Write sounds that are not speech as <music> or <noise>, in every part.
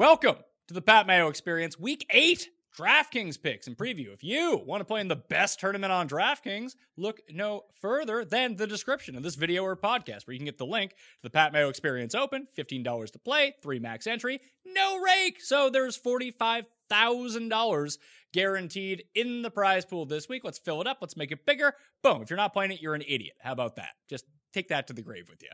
Welcome to the Pat Mayo Experience, Week 8 DraftKings picks and preview. If you want to play in the best tournament on DraftKings, look no further than the description of this video or podcast where you can get the link to the Pat Mayo Experience Open, $15 to play, 3 max entry, no rake. So there's $45,000 guaranteed in the prize pool this week. Let's fill it up. Let's make it bigger. Boom. If you're not playing it, you're an idiot. How about that? Just take that to the grave with you.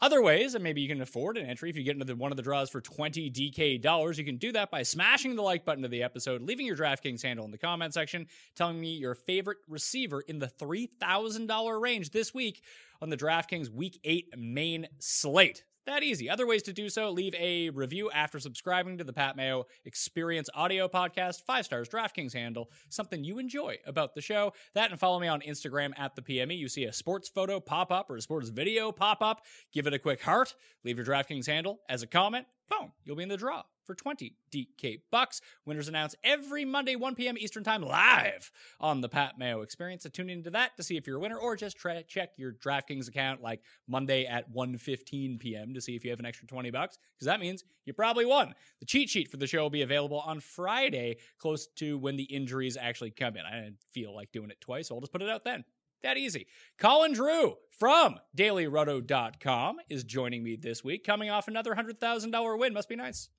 Other ways, and maybe you can afford an entry if you get into the, one of the draws for 20 DK dollars, you can do that by smashing the like button to the episode, leaving your DraftKings handle in the comment section, telling me your favorite receiver in the $3,000 range this week on the DraftKings Week 8 main slate. That easy. Other ways to do so leave a review after subscribing to the Pat Mayo Experience audio podcast. Five stars, DraftKings handle, something you enjoy about the show. That and follow me on Instagram at the PME. You see a sports photo pop up or a sports video pop up. Give it a quick heart. Leave your DraftKings handle as a comment. Boom, you'll be in the draw for 20 DK bucks. Winners announced every Monday, 1 p.m. Eastern Time, live on the Pat Mayo Experience. So tune into that to see if you're a winner, or just try check your DraftKings account like Monday at 1:15 p.m. to see if you have an extra 20 bucks, because that means you probably won. The cheat sheet for the show will be available on Friday, close to when the injuries actually come in. I didn't feel like doing it twice, so I'll just put it out then. That easy. Colin Drew from dailyroto.com is joining me this week, coming off another $100,000 win. Must be nice.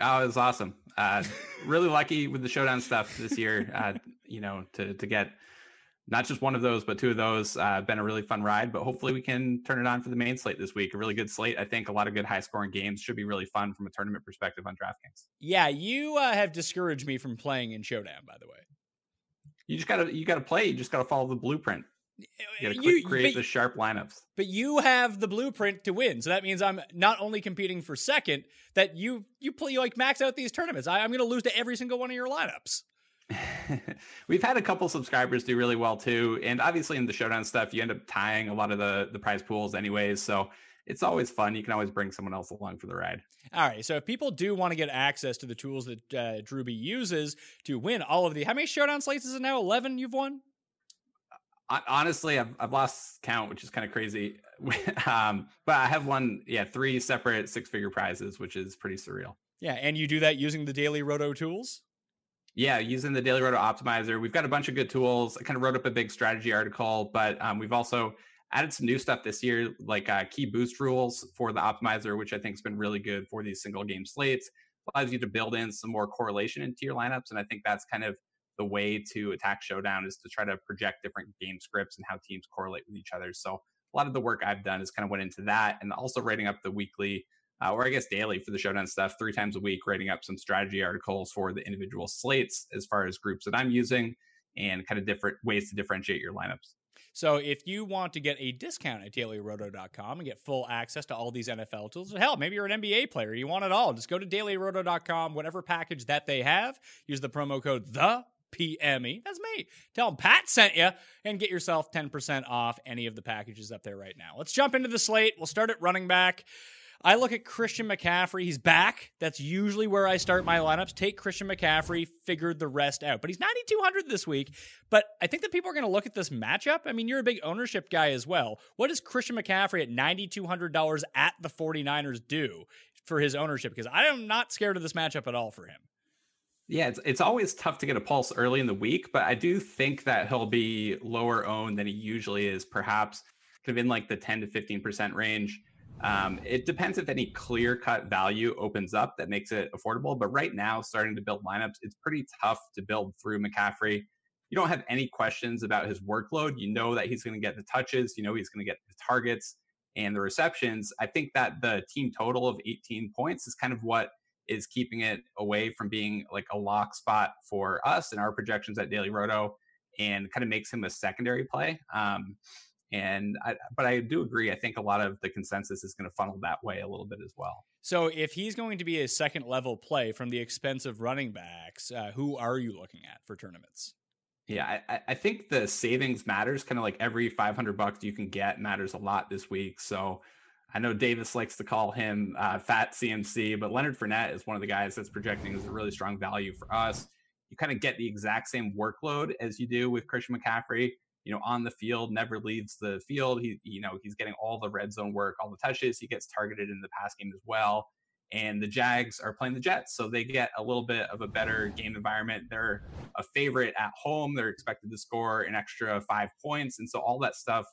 Oh, it was awesome. Uh, really lucky with the showdown stuff this year. Uh, you know, to to get not just one of those, but two of those. Uh, been a really fun ride. But hopefully, we can turn it on for the main slate this week. A really good slate. I think a lot of good high scoring games should be really fun from a tournament perspective on DraftKings. Yeah, you uh, have discouraged me from playing in showdown. By the way, you just gotta you gotta play. You just gotta follow the blueprint. You gotta You- create but- the sharp lineups. but you have the blueprint to win. So that means I'm not only competing for second, that you you play you like max out these tournaments. I, I'm going to lose to every single one of your lineups. <laughs> We've had a couple subscribers do really well too, and obviously in the showdown stuff, you end up tying a lot of the the prize pools anyways. So it's always fun. You can always bring someone else along for the ride. All right. So if people do want to get access to the tools that uh, Drewby uses to win all of the, how many showdown slates is it now? Eleven you've won. Honestly, I've, I've lost count, which is kind of crazy. <laughs> um, but I have won, yeah, three separate six figure prizes, which is pretty surreal. Yeah, and you do that using the daily Roto tools. Yeah, using the Daily Roto Optimizer, we've got a bunch of good tools. I kind of wrote up a big strategy article, but um, we've also added some new stuff this year, like uh, key boost rules for the optimizer, which I think has been really good for these single game slates. Allows you to build in some more correlation into your lineups, and I think that's kind of the way to attack Showdown is to try to project different game scripts and how teams correlate with each other. So a lot of the work I've done is kind of went into that, and also writing up the weekly uh, or I guess daily for the showdown stuff, three times a week, writing up some strategy articles for the individual slates as far as groups that I'm using. and kind of different ways to differentiate your lineups. So if you want to get a discount at dailyroto.com and get full access to all these NFL tools, hell, maybe you're an NBA player, you want it all, just go to dailyroto.com, whatever package that they have, use the promo code the PME. That's me. Tell them Pat sent you and get yourself 10% off any of the packages up there right now. Let's jump into the slate. We'll start at running back. I look at Christian McCaffrey. He's back. That's usually where I start my lineups. Take Christian McCaffrey, figured the rest out. But he's 9,200 this week. But I think that people are going to look at this matchup. I mean, you're a big ownership guy as well. What does Christian McCaffrey at $9,200 at the 49ers do for his ownership? Because I am not scared of this matchup at all for him. Yeah, it's it's always tough to get a pulse early in the week, but I do think that he'll be lower owned than he usually is, perhaps kind of in like the 10 to 15% range. Um, it depends if any clear cut value opens up that makes it affordable. But right now, starting to build lineups, it's pretty tough to build through McCaffrey. You don't have any questions about his workload. You know that he's going to get the touches, you know he's going to get the targets and the receptions. I think that the team total of 18 points is kind of what is keeping it away from being like a lock spot for us and our projections at Daily Roto and kind of makes him a secondary play. Um, and I, but I do agree. I think a lot of the consensus is going to funnel that way a little bit as well. So if he's going to be a second level play from the expense of running backs, uh, who are you looking at for tournaments? Yeah, I, I think the savings matters. Kind of like every 500 bucks you can get matters a lot this week. So I know Davis likes to call him uh, fat CMC, but Leonard Fournette is one of the guys that's projecting as a really strong value for us. You kind of get the exact same workload as you do with Christian McCaffrey you know, on the field, never leaves the field. He, you know, he's getting all the red zone work, all the touches. He gets targeted in the pass game as well. And the Jags are playing the Jets, so they get a little bit of a better game environment. They're a favorite at home. They're expected to score an extra five points, and so all that stuff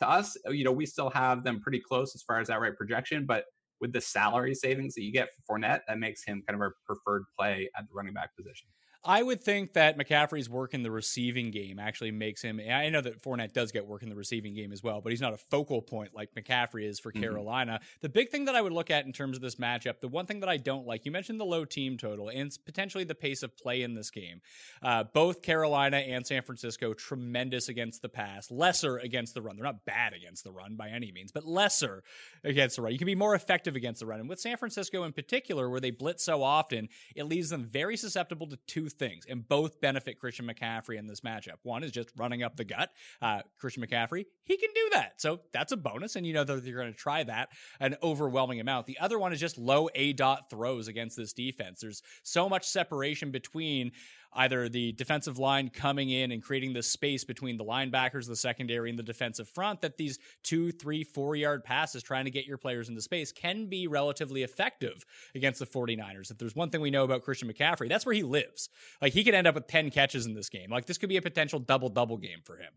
to us, uh, you know, we still have them pretty close as far as outright projection, but with the salary savings that you get for Fournette, that makes him kind of our preferred play at the running back position. I would think that McCaffrey's work in the receiving game actually makes him. I know that Fournette does get work in the receiving game as well, but he's not a focal point like McCaffrey is for mm-hmm. Carolina. The big thing that I would look at in terms of this matchup, the one thing that I don't like, you mentioned the low team total and potentially the pace of play in this game. Uh, both Carolina and San Francisco tremendous against the pass, lesser against the run. They're not bad against the run by any means, but lesser against the run. You can be more effective against the run. And with San Francisco in particular, where they blitz so often, it leaves them very susceptible to two things, and both benefit Christian McCaffrey in this matchup. One is just running up the gut. Uh, Christian McCaffrey, he can do that. So that's a bonus, and you know that you're going to try that an overwhelming amount. The other one is just low aDOT throws against this defense. There's so much separation between either the defensive line coming in and creating the space between the linebackers, the secondary, and the defensive front that these two, three, four yard passes trying to get your players into space can be relatively effective against the 49ers. If there's one thing we know about Christian McCaffrey, that's where he lives. Like he could end up with 10 catches in this game. Like this could be a potential double double game for him.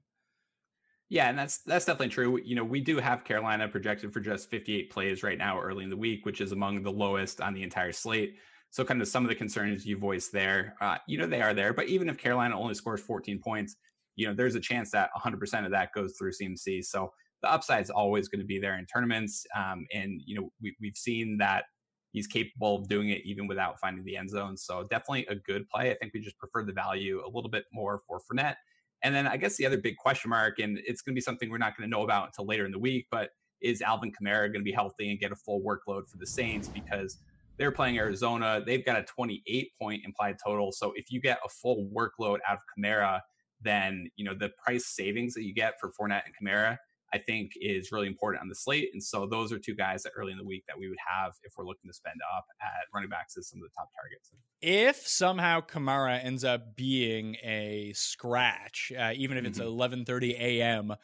Yeah, and that's that's definitely true. You know, we do have Carolina projected for just 58 plays right now early in the week, which is among the lowest on the entire slate. So, kind of some of the concerns you voiced there, uh, you know, they are there. But even if Carolina only scores 14 points, you know, there's a chance that 100% of that goes through CMC. So the upside is always going to be there in tournaments. Um, and, you know, we, we've seen that he's capable of doing it even without finding the end zone. So definitely a good play. I think we just prefer the value a little bit more for Fournette. And then I guess the other big question mark, and it's going to be something we're not going to know about until later in the week, but is Alvin Kamara going to be healthy and get a full workload for the Saints? Because they're playing Arizona. They've got a 28 point implied total. So if you get a full workload out of Kamara, then you know the price savings that you get for Fournette and Kamara, I think is really important on the slate. And so those are two guys that early in the week that we would have if we're looking to spend up at running backs as some of the top targets. If somehow Kamara ends up being a scratch, uh, even if it's mm-hmm. 11:30 a.m.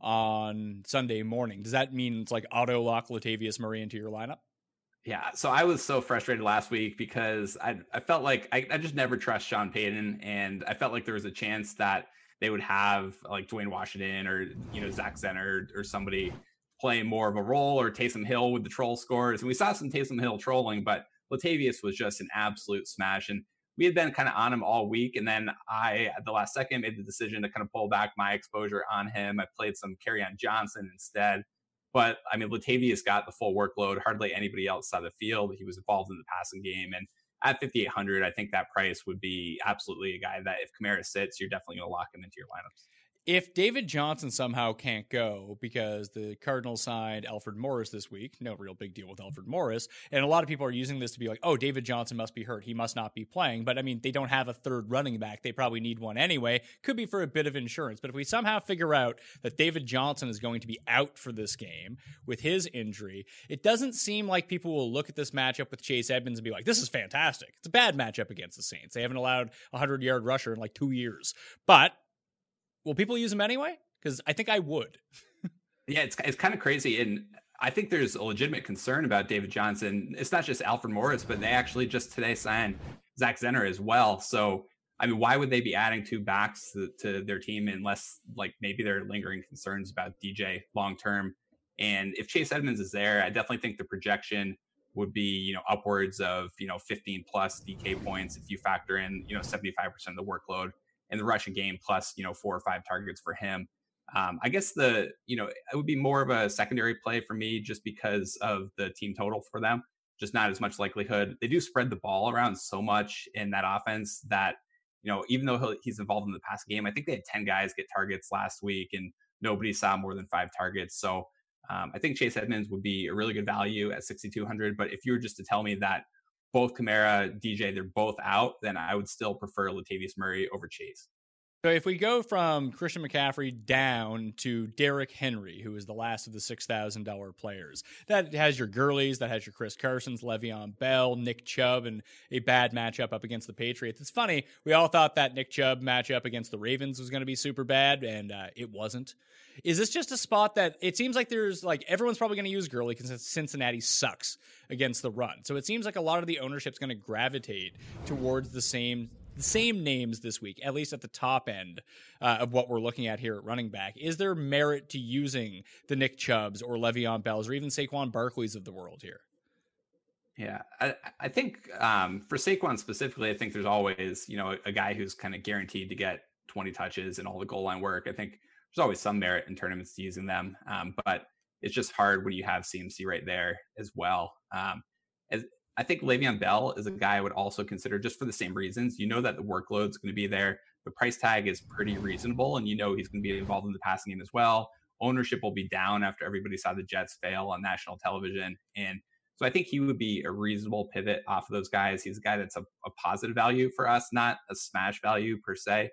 on Sunday morning, does that mean it's like auto lock Latavius Murray into your lineup? Yeah, so I was so frustrated last week because I I felt like I, I just never trust Sean Payton, and I felt like there was a chance that they would have like Dwayne Washington or you know Zach Zenner or somebody playing more of a role or Taysom Hill with the troll scores, and we saw some Taysom Hill trolling, but Latavius was just an absolute smash, and we had been kind of on him all week, and then I at the last second made the decision to kind of pull back my exposure on him. I played some Kerryon Johnson instead but I mean, Latavius got the full workload. Hardly anybody else saw the field. He was involved in the passing game, and at 5,800, I think that price would be absolutely a guy that if Kamara sits, you're definitely going to lock him into your lineups if David Johnson somehow can't go because the Cardinals signed Alfred Morris this week, no real big deal with Alfred Morris, and a lot of people are using this to be like, oh, David Johnson must be hurt. He must not be playing. But I mean, they don't have a third running back. They probably need one anyway. Could be for a bit of insurance. But if we somehow figure out that David Johnson is going to be out for this game with his injury, it doesn't seem like people will look at this matchup with Chase Edmonds and be like, this is fantastic. It's a bad matchup against the Saints. They haven't allowed a 100 yard rusher in like two years. But will people use them anyway? Because I think I would. yeah, it's it's kind of crazy, and I think there's a legitimate concern about David Johnson. It's not just Alfred Morris, but they actually just today signed Zach Zenner as well. So I mean, why would they be adding two backs to, to their team unless like maybe they're lingering concerns about DJ long term? And if Chase Edmonds is there, I definitely think the projection would be you know upwards of you know 15 plus DK points if you factor in you know 75% of the workload in the rushing game, plus you know four or five targets for him. Um, I guess the you know it would be more of a secondary play for me just because of the team total for them. Just not as much likelihood. They do spread the ball around so much in that offense that you know even though he's involved in the pass game, I think they had ten guys get targets last week and nobody saw more than five targets. So um, I think Chase Edmonds would be a really good value at 6,200. But if you were just to tell me that both Kamara, DJ, they're both out, then I would still prefer Latavius Murray over Chase. So if we go from Christian McCaffrey down to Derrick Henry, who is the last of the six thousand dollar players, that has your Gurleys, that has your Chris Carsons, Le'Veon Bell, Nick Chubb, and a bad matchup up against the Patriots. It's funny we all thought that Nick Chubb matchup against the Ravens was going to be super bad, and uh, it wasn't. Is this just a spot that it seems like there's like everyone's probably going to use Gurley because Cincinnati sucks against the run. So it seems like a lot of the ownership's going to gravitate towards the same same names this week, at least at the top end uh, of what we're looking at here at running back. Is there merit to using the Nick Chubbs or Le'Veon Bells or even Saquon Barkley's of the world here? Yeah, I, I think um, for Saquon specifically, I think there's always you know a, a guy who's kind of guaranteed to get 20 touches and all the goal line work. I think there's always some merit in tournaments to using them, um, but it's just hard when you have CMC right there as well. Um, as I think Le'Veon Bell is a guy I would also consider just for the same reasons. You know that the workload is going to be there. The price tag is pretty reasonable, and you know he's going to be involved in the passing game as well. Ownership will be down after everybody saw the Jets fail on national television, and so I think he would be a reasonable pivot off of those guys. He's a guy that's a, a positive value for us, not a smash value per se.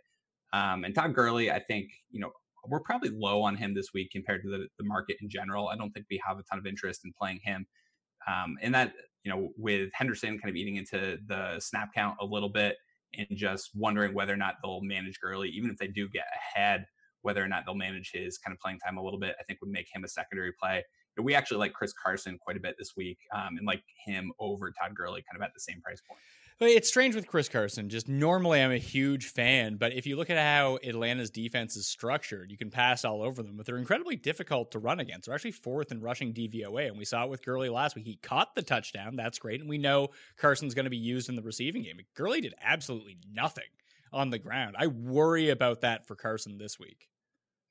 Um, and Todd Gurley, I think you know we're probably low on him this week compared to the, the market in general. I don't think we have a ton of interest in playing him. Um, and that, you know, with Henderson kind of eating into the snap count a little bit and just wondering whether or not they'll manage Gurley, even if they do get ahead, whether or not they'll manage his kind of playing time a little bit, I think would make him a secondary play. We actually like Chris Carson quite a bit this week um, and like him over Todd Gurley kind of at the same price point. It's strange with Chris Carson. Just normally, I'm a huge fan, but if you look at how Atlanta's defense is structured, you can pass all over them, but they're incredibly difficult to run against. They're actually fourth in rushing DVOA, and we saw it with Gurley last week. He caught the touchdown. That's great. And we know Carson's going to be used in the receiving game. Gurley did absolutely nothing on the ground. I worry about that for Carson this week.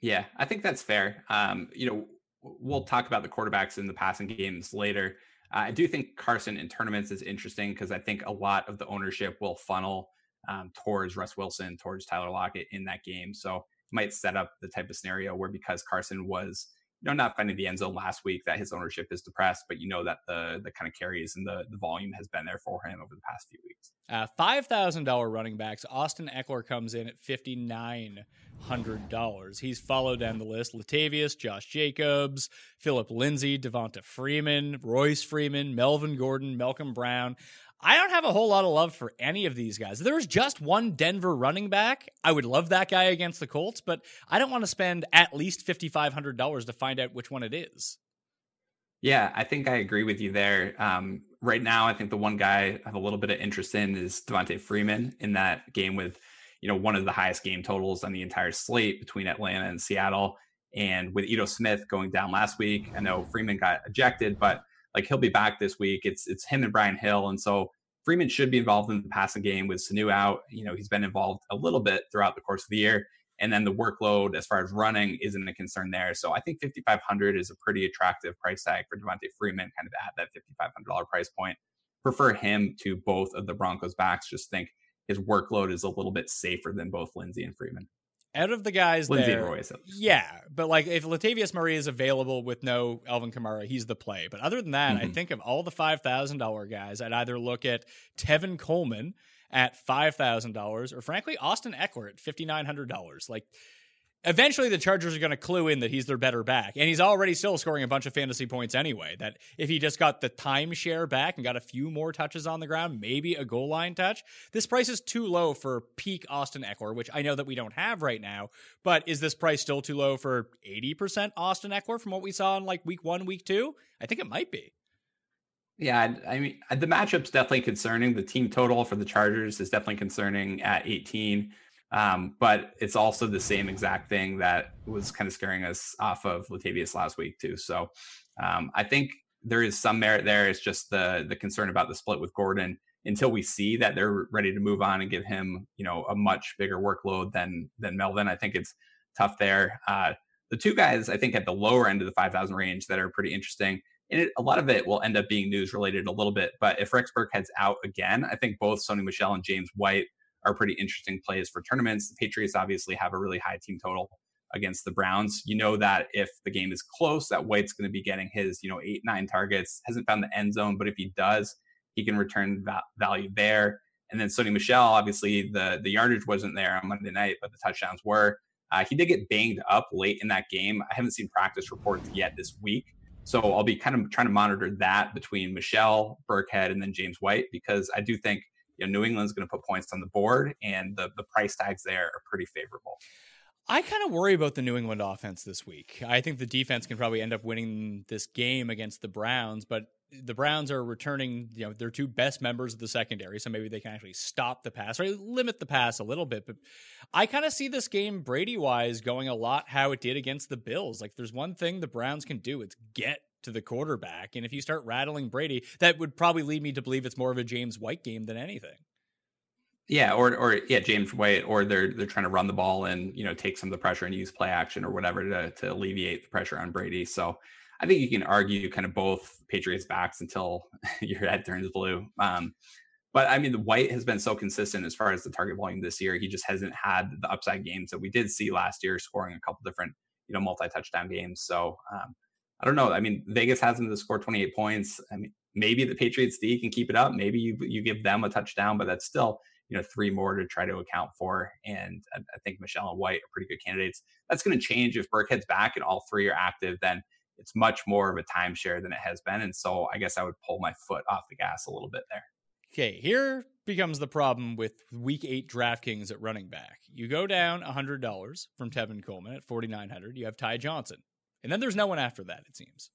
Yeah, I think that's fair. Um, you know, we'll talk about the quarterbacks in the passing games later. I do think Carson in tournaments is interesting because I think a lot of the ownership will funnel um, towards Russ Wilson, towards Tyler Lockett in that game. So it might set up the type of scenario where because Carson was you know not finding the end zone last week that his ownership is depressed, but you know that the the kind of carries and the the volume has been there for him over the past few weeks. Uh, Five thousand dollar running backs. Austin Ekeler comes in at fifty nine hundred dollars. He's followed down the list: Latavius, Josh Jacobs, Philip Lindsay, Devonta Freeman, Royce Freeman, Melvin Gordon, Malcolm Brown. I don't have a whole lot of love for any of these guys. There was just one Denver running back. I would love that guy against the Colts, but I don't want to spend at least fifty five hundred dollars to find out which one it is. Yeah, I think I agree with you there. Um, right now, I think the one guy I have a little bit of interest in is Devonta Freeman in that game with you know, one of the highest game totals on the entire slate between Atlanta and Seattle. And with Ito Smith going down last week, I know Freeman got ejected, but like he'll be back this week. It's it's him and Brian Hill, and so Freeman should be involved in the passing game with Sanu out. You know, he's been involved a little bit throughout the course of the year, and then the workload as far as running isn't a concern there. So I think 5,500 is a pretty attractive price tag for Devonta Freeman, kind of at that $5,500 price point. prefer him to both of the Broncos backs. Just think his workload is a little bit safer than both Lindsay and Freeman. Out of the guys Lindsay there, and Royce, yeah, but like if Latavius Murray is available with no Alvin Kamara, he's the play. But other than that, I Mhm. think of all the five thousand dollar guys, I'd either look at Tevin Coleman at five thousand dollars, or frankly Austin Ekeler at fifty nine hundred dollars. Like eventually the Chargers are going to clue in that he's their better back. And he's already still scoring a bunch of fantasy points anyway. That if he just got the timeshare back and got a few more touches on the ground, maybe a goal line touch, this price is too low for peak Austin Ekeler, which I know that we don't have right now. But is this price still too low for 80% Austin Ekeler from what we saw in like week one, week two? I think it might be. Yeah, I mean the matchup's definitely concerning. The team total for the Chargers is definitely concerning at 18. Um, but it's also the same exact thing that was kind of scaring us off of Latavius last week too. So um, I think there is some merit there. It's just the the concern about the split with Gordon until we see that they're ready to move on and give him, you know, a much bigger workload than than Melvin. I think it's tough there. Uh, the two guys I think at the lower end of the 5,000 range that are pretty interesting. And it, a lot of it will end up being news related a little bit. But if Rex Burkhead's out again, I think both Sony Michel and James White are pretty interesting plays for tournaments. The Patriots obviously have a really high team total against the Browns. You know that if the game is close, that White's going to be getting his, you know, eight, nine targets. Hasn't found the end zone, but if he does, he can return va- value there. And then Sony Michel, obviously the the yardage wasn't there on Monday night, but the touchdowns were. Uh, he did get banged up late in that game. I haven't seen practice reports yet this week. So I'll be kind of trying to monitor that between Michel, Burkhead, and then James White because I do think you know New England's going to put points on the board, and the the price tags there are pretty favorable. I kind of worry about the New England offense this week. I think the defense can probably end up winning this game against the Browns, but the Browns are returning, you know, their two best members of the secondary, so maybe they can actually stop the pass or limit the pass a little bit. But I kind of see this game Brady wise going a lot how it did against the Bills. Like there's one thing the Browns can do, it's get to the quarterback. And if you start rattling Brady, that would probably lead me to believe it's more of a James White game than anything. Yeah, or or yeah, James White, or they're they're trying to run the ball and you know take some of the pressure and use play action or whatever to to alleviate the pressure on Brady. So I think you can argue kind of both Patriots backs until <laughs> your head turns blue. Um, but I mean, the White has been so consistent as far as the target volume this year. He just hasn't had the upside games that we did see last year, scoring a couple different you know multi touchdown games. So um, I don't know. I mean, Vegas has him to score 28 points. I mean, maybe the Patriots D can keep it up. Maybe you you give them a touchdown, but that's still you know three more to try to account for. And I, I think Michel and White are pretty good candidates. That's going to change if Burkhead's back and all three are active. Then it's much more of a timeshare than it has been. And so I guess I would pull my foot off the gas a little bit there. Okay, here becomes the problem with week eight DraftKings at running back. You go down $100 from Tevin Coleman at 4900 You have Ty Johnson. And then there's no one after that, it seems.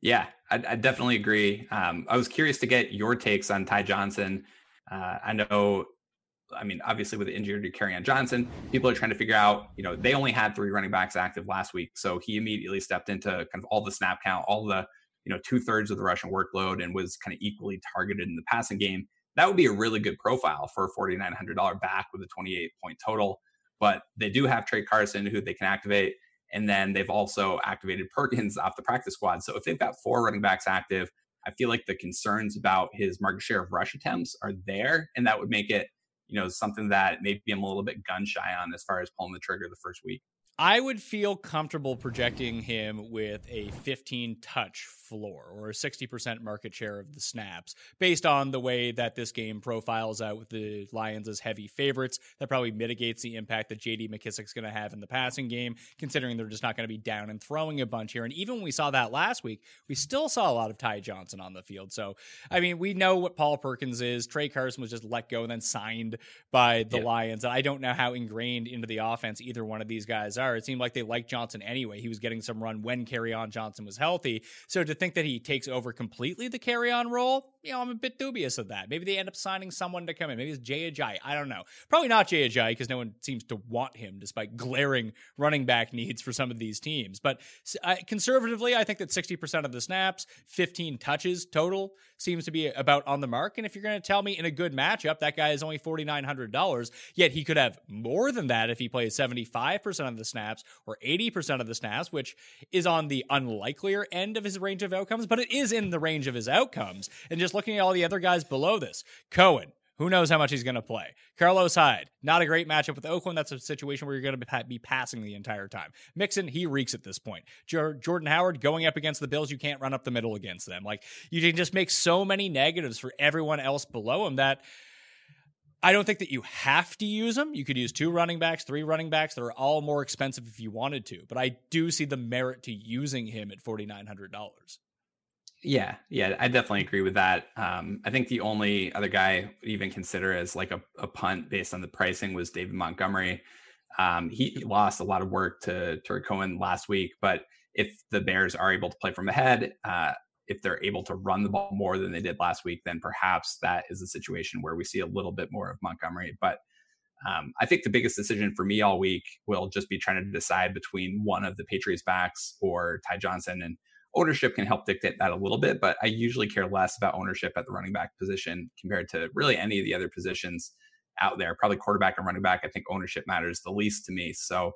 Yeah, I, I definitely agree. Um, I was curious to get your takes on Ty Johnson. Uh, I know, I mean, obviously with the injury to Kerryon Johnson, people are trying to figure out, you know, they only had three running backs active last week. So he immediately stepped into kind of all the snap count, all the, you know, two thirds of the Russian workload and was kind of equally targeted in the passing game. That would be a really good profile for a $4,900 back with a 28 point total. But they do have Tra Carson who they can activate. And then they've also activated Perkins off the practice squad. So if they've got four running backs active, I feel like the concerns about his market share of rush attempts are there. And that would make it, you know, something that maybe I'm a little bit gun shy on as far as pulling the trigger the first week. I would feel comfortable projecting him with a 15 touch floor or a 60% market share of the snaps based on the way that this game profiles out with the Lions as heavy favorites. That probably mitigates the impact that JD McKissic's going to have in the passing game, considering they're just not going to be down and throwing a bunch here. And even when we saw that last week, we still saw a lot of Ty Johnson on the field. So, I mean, we know what Paul Perkins is. Tra Carson was just let go and then signed by the Yeah. Lions. And I don't know how ingrained into the offense either one of these guys are. It seemed like they liked Johnson anyway. He was getting some run when Kerryon Johnson was healthy. So to think that he takes over completely the Kerryon role, you know, I'm a bit dubious of that. Maybe they end up signing someone to come in. Maybe it's Jay Ajayi. I don't know. Probably not Jay Ajayi because no one seems to want him despite glaring running back needs for some of these teams. But uh, conservatively, I think that 60% of the snaps, 15 touches total seems to be about on the mark. And if you're going to tell me in a good matchup, that guy is only $4,900, yet he could have more than that if he plays 75% of the snaps or 80% of the snaps, which is on the unlikelier end of his range of outcomes, but it is in the range of his outcomes. And just looking at all the other guys below this, Cohen, who knows how much he's going to play? Carlos Hyde, not a great matchup with Oakland. That's a situation where you're going to be passing the entire time. Mixon, he reeks at this point. Jordan Howard going up against the Bills, you can't run up the middle against them. Like you can just make so many negatives for everyone else below him that I don't think that you have to use them. You could use two running backs, three running backs that are all more expensive if you wanted to. But I do see the merit to using him at forty nine hundred dollars. Yeah, yeah, I definitely agree with that. Um, I think the only other guy would even consider as like a, a punt based on the pricing was David Montgomery. Um, he lost a lot of work to Tarik Cohen last week, but if the Bears are able to play from ahead, uh, if they're able to run the ball more than they did last week, then perhaps that is a situation where we see a little bit more of Montgomery. But um, I think the biggest decision for me all week will just be trying to decide between one of the Patriots backs or Ty Johnson. And ownership can help dictate that a little bit, but I usually care less about ownership at the running back position compared to really any of the other positions out there. Probably quarterback and running back. I think ownership matters the least to me. So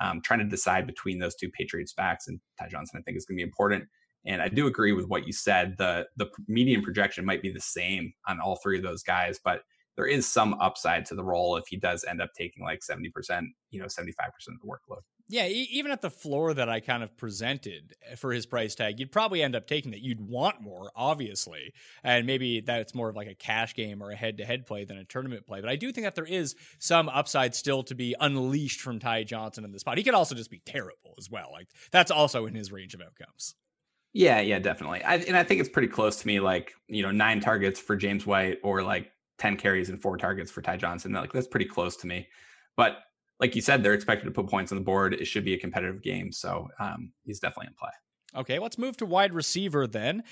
um, trying to decide between those two Patriots backs and Ty Johnson, I think is going to be important. And I do agree with what you said. The the median projection might be the same on all three of those guys, but there is some upside to the role if he does end up taking like 70%, you know, 75% of the workload. Yeah, even at the floor that I kind of presented eh, for his price tag, you'd probably end up taking that. You'd want more, obviously, and maybe that's more of like a cash game or a head-to-head play than a tournament play. But I do think that there is some upside still to be unleashed from Ty Johnson in this spot. He could also just be terrible as well. Like that's also in his range of outcomes. Yeah, yeah, definitely. I, and I think it's pretty close to me, like you know, nine targets for James White or like ten carries and four targets for Ty Johnson. Like that's pretty close to me. But like you said, they're expected to put points on the board. It should be a competitive game, so um, he's definitely in play. Okay, let's move to wide receiver then.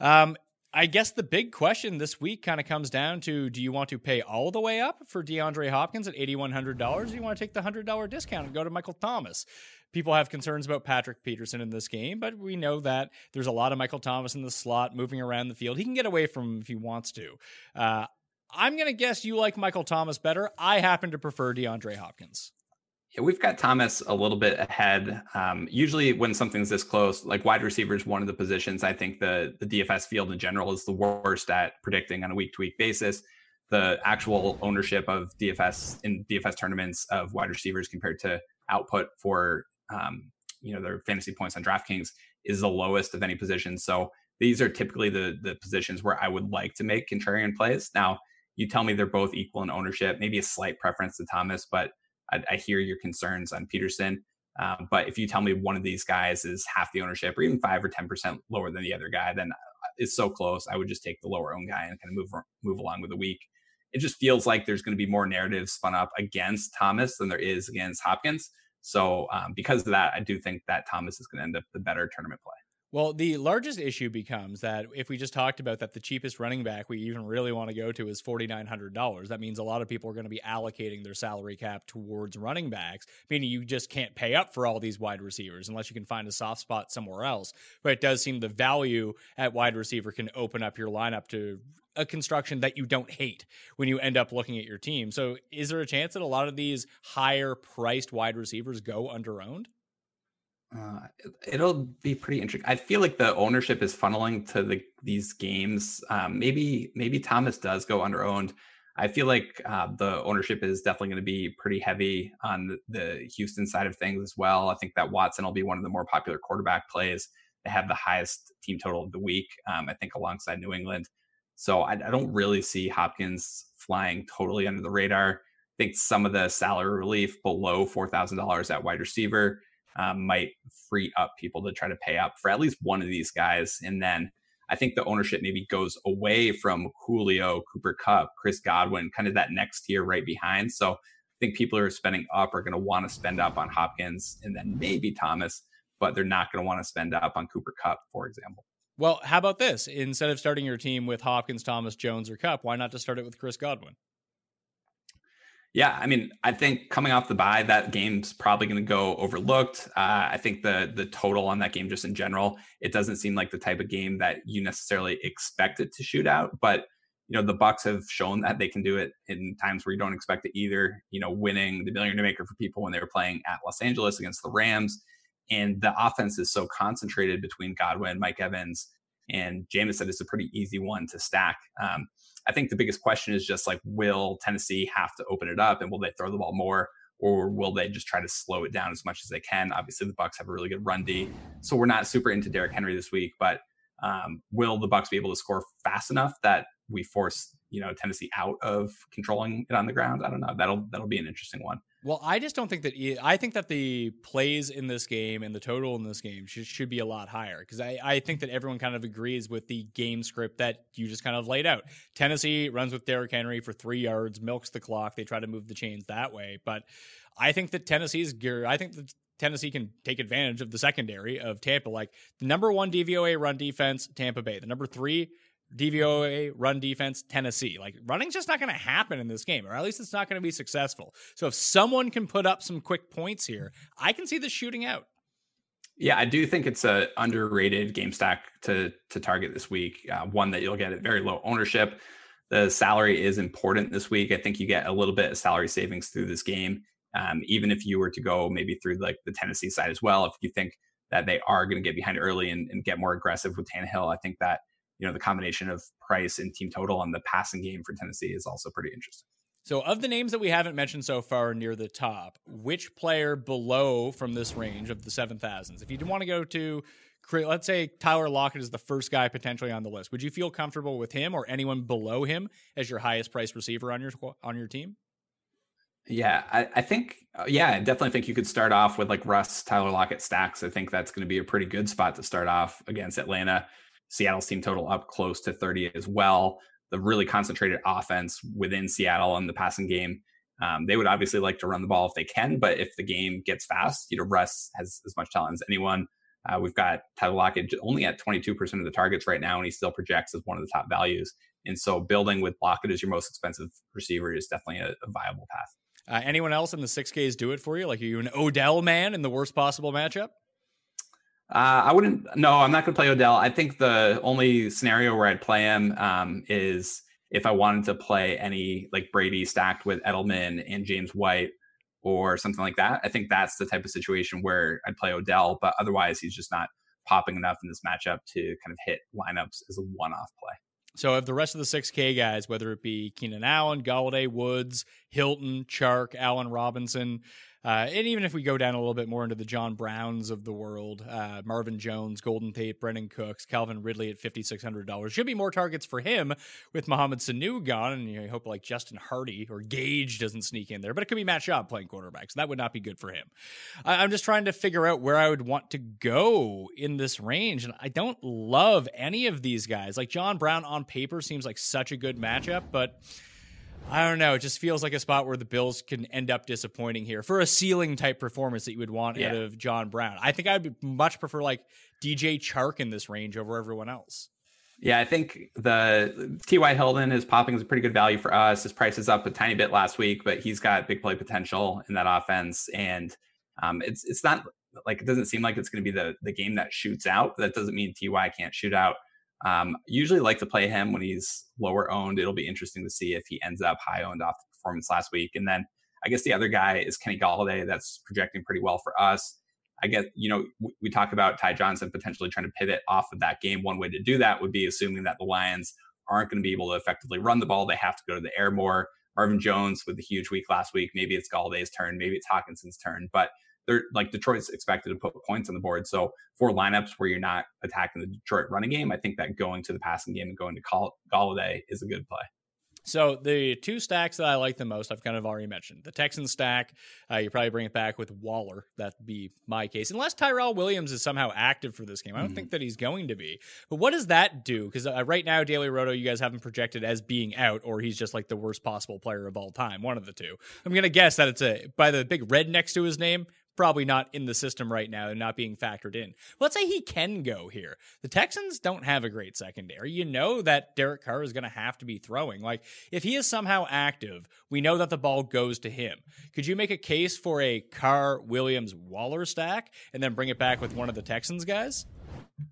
Um, I guess the big question this week kind of comes down to do you want to pay all the way up for DeAndre Hopkins at $8,100 or do you want to take the $100 discount and go to Michael Thomas? People have concerns about Patrick Peterson in this game, but we know that there's a lot of Michael Thomas in the slot moving around the field. He can get away from him if he wants to. Uh, I'm going to guess you like Michael Thomas better. I happen to prefer DeAndre Hopkins. Yeah, we've got Thomas a little bit ahead. Um, usually, when something's this close, like wide receivers, one of the positions I think the the DFS field in general is the worst at predicting on a week to week basis. The actual ownership of DFS in DFS tournaments of wide receivers compared to output for um, you know their fantasy points on DraftKings is the lowest of any position. So these are typically the the positions where I would like to make contrarian plays. Now, you tell me they're both equal in ownership, maybe a slight preference to Thomas, but I, I hear your concerns on Peterson. Um, but if you tell me one of these guys is half the ownership or even five or 10% lower than the other guy, then it's so close. I would just take the lower owned guy and kind of move, move along with the week. It just feels like there's going to be more narrative spun up against Thomas than there is against Hopkins. So um, because of that, I do think that Thomas is going to end up the better tournament play. Well, the largest issue becomes that if we just talked about that the cheapest running back we even really want to go to is $4,900, that means a lot of people are going to be allocating their salary cap towards running backs, meaning you just can't pay up for all these wide receivers unless you can find a soft spot somewhere else. But it does seem the value at wide receiver can open up your lineup to a construction that you don't hate when you end up looking at your team. So is there a chance that a lot of these higher priced wide receivers go under owned? Uh, it'll be pretty interesting. I feel like the ownership is funneling to the these games. Um, maybe maybe Thomas does go under owned. I feel like uh, the ownership is definitely going to be pretty heavy on the, Houston side of things as well. I think that Watson will be one of the more popular quarterback plays. They have the highest team total of the week, um, I think, alongside New England. So I, I don't really see Hopkins flying totally under the radar. I think some of the salary relief below four thousand dollars at wide receiver um, might free up people to try to pay up for at least one of these guys. And then I think the ownership maybe goes away from Julio, Cooper Kupp, Chris Godwin, kind of that next tier right behind. So I think people who are spending up are going to want to spend up on Hopkins and then maybe Thomas, but they're not going to want to spend up on Cooper Kupp, for example. Well, how about this? Instead of starting your team with Hopkins, Thomas, Jones, or Kupp, why not just start it with Chris Godwin? Yeah, I mean, I think coming off the bye, that game's probably going to go overlooked. Uh, I think the the total on that game, just in general, it doesn't seem like the type of game that you necessarily expect it to shoot out. But you know the Bucs have shown that they can do it in times where you don't expect it either. You know, winning the million maker for people when they were playing at Los Angeles against the Rams, and the offense is so concentrated between Godwin, Mike Evans, and Jameis that it's a pretty easy one to stack. Um, I think the biggest question is just like, will Tennessee have to open it up, and will they throw the ball more? or will they just try to slow it down as much as they can? Obviously, the Bucs have a really good run D, so we're not super into Derrick Henry this week. But um, will the Bucs be able to score fast enough that we force you know Tennessee out of controlling it on the ground. I don't know. That'll that'll be an interesting one. Well, I just don't think that. I think that the plays in this game and the total in this game should, should be a lot higher because I, I think that everyone kind of agrees with the game script that you just kind of laid out. Tennessee runs with Derrick Henry for three yards, milks the clock. They try to move the chains that way, but I think that Tennessee's gear. I think that Tennessee can take advantage of the secondary of Tampa. Like the number one DVOA run defense, Tampa Bay. The number three DVOA run defense, Tennessee. Like running's just not going to happen in this game, or at least it's not going to be successful. So if someone can put up some quick points here, I can see this shooting out. Yeah, I do think it's a underrated game stack to to target this week. Uh, one that you'll get at very low ownership. The salary is important this week. I think you get a little bit of salary savings through this game. Um, even if you were to go maybe through like the Tennessee side as well, if you think that they are going to get behind early and, and get more aggressive with Tannehill, I think that you know the combination of price and team total on the passing game for Tennessee is also pretty interesting. So, of the names that we haven't mentioned so far near the top, which player below from this range of the seven thousands, if you want to go to, let's say Tyler Lockett is the first guy potentially on the list, would you feel comfortable with him or anyone below him as your highest price receiver on your on your team? Yeah, I, I think, uh, yeah, I definitely think you could start off with like Russ, Tyler Lockett stacks. I think that's going to be a pretty good spot to start off against Atlanta. Seattle's team total up close to 30 as well. The really concentrated offense within Seattle in the passing game. Um, they would obviously like to run the ball if they can, but if the game gets fast, you know, Russ has as much talent as anyone. Uh, we've got Tyler Lockett only at 22% of the targets right now, and he still projects as one of the top values. And so building with Lockett as your most expensive receiver is definitely a, a viable path. Uh, anyone else in the 6Ks do it for you? Like, are you an Odell man in the worst possible matchup? Uh, I wouldn't. No, I'm not going to play Odell. I think the only scenario where I'd play him um, is if I wanted to play any like Brady stacked with Edelman and James White or something like that. I think that's the type of situation where I'd play Odell. But otherwise, he's just not popping enough in this matchup to kind of hit lineups as a one-off play. So, of the rest of the 6K guys, whether it be Keenan Allen, Golladay, Woods, Hilton, Chark, Allen Robinson, uh, and even if we go down a little bit more into the John Browns of the world, uh, Marvin Jones, Golden Tate, Brandin Cooks, Calvin Ridley at fifty six hundred dollars should be more targets for him with Mohamed Sanu gone, and you know, hope like Justin Hardy or Gage doesn't sneak in there, but it could be Matt Schaub playing quarterback, so that would not be good for him. I- I'm just trying to figure out where I would want to go in this range, and I don't love any of these guys. Like John Brown on paper seems like such a good matchup, but I don't know. It just feels like a spot where the Bills can end up disappointing here for a ceiling type performance that you would want yeah. out of John Brown. I think I'd much prefer like DJ Chark in this range over everyone else. Yeah, I think the T.Y. Hilton is popping as a pretty good value for us. His price is up a tiny bit last week, but he's got big play potential in that offense. And um, it's it's not like it doesn't seem like it's going to be the the game that shoots out. That doesn't mean Ty can't shoot out. Um, usually like to play him when he's lower owned. It'll be interesting to see if he ends up high owned off the performance last week. And then I guess the other guy is Kenny Golladay. That's projecting pretty well for us. I guess, you know, we, we talk about Ty Johnson potentially trying to pivot off of that game. One way to do that would be assuming that the Lions aren't going to be able to effectively run the ball. They have to go to the air more. Marvin Jones with the huge week last week. Maybe it's Golladay's turn. Maybe it's Hockenson's turn. But they're like Detroit's expected to put points on the board. So for lineups where you're not attacking the Detroit running game, I think that going to the passing game and going to Golladay is a good play. So the two stacks that I like the most, I've kind of already mentioned. The Texan stack, uh, you probably bring it back with Waller. That'd be my case, unless Tyrell Williams is somehow active for this game. I don't mm think that he's going to be. But what does that do? Because uh, right now, Daily Roto, you guys haven't projected as being out, or he's just like the worst possible player of all time. One of the two. I'm gonna guess that it's a by the big red next to his name probably not in the system right now and not being factored in. Let's say he can go here. The Texans don't have a great secondary. You know that Derek Carr is going to have to be throwing. Like, if he is somehow active, we know that the ball goes to him. Could you make a case for a Carr Williams Waller stack and then bring it back with one of the Texans guys?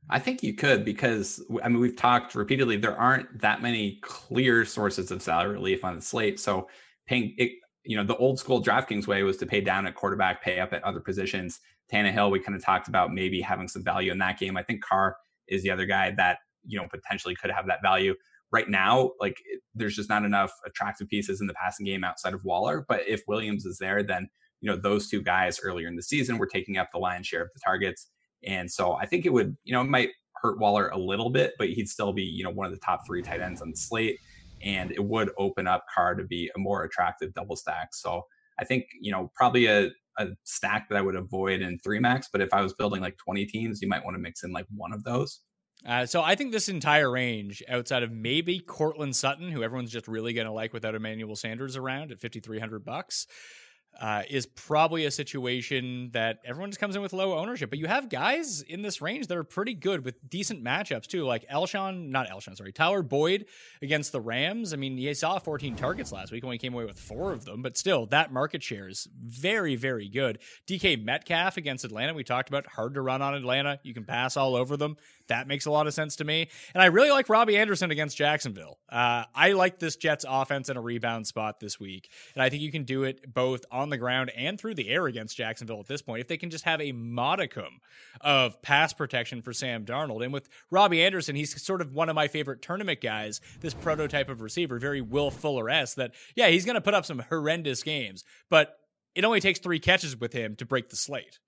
I think you could because I mean we've talked repeatedly. There aren't that many clear sources of salary relief on the slate. So paying it, you know, the old school DraftKings way was to pay down at quarterback, pay up at other positions. Tannehill, we kind of talked about maybe having some value in that game. I think Carr is the other guy that you know potentially could have that value. Right now, like there's just not enough attractive pieces in the passing game outside of Waller. But if Williams is there, then you know those two guys earlier in the season were taking up the lion's share of the targets. And so I think it would, you know, it might hurt Waller a little bit, but he'd still be, you know, one of the top three tight ends on the slate. And it would open up Carr to be a more attractive double stack. So I think, you know, probably a, a stack that I would avoid in three max. But if I was building like 20 teams, you might want to mix in like one of those. Uh, so I think this entire range, outside of maybe Courtland Sutton, who everyone's just really going to like without Emmanuel Sanders around at 5,300 bucks, uh, is probably a situation that everyone just comes in with low ownership. But you have guys in this range that are pretty good with decent matchups too, like Alshon, not Alshon, sorry, Tyler Boyd against the Rams. I mean, he saw 14 targets last week, only came away with four of them, but still, that market share is very, very good. DK Metcalf against Atlanta, we talked about hard to run on Atlanta. You can pass all over them. That makes a lot of sense to me. And I really like Robby Anderson against Jacksonville. Uh, I like this Jets offense in a rebound spot this week. And I think you can do it both on the ground and through the air against Jacksonville at this point. If they can just have a modicum of pass protection for Sam Darnold. And with Robby Anderson, he's sort of one of my favorite tournament guys, this prototype of receiver, very Will Fuller s. That, yeah, he's going to put up some horrendous games, but it only takes three catches with him to break the slate.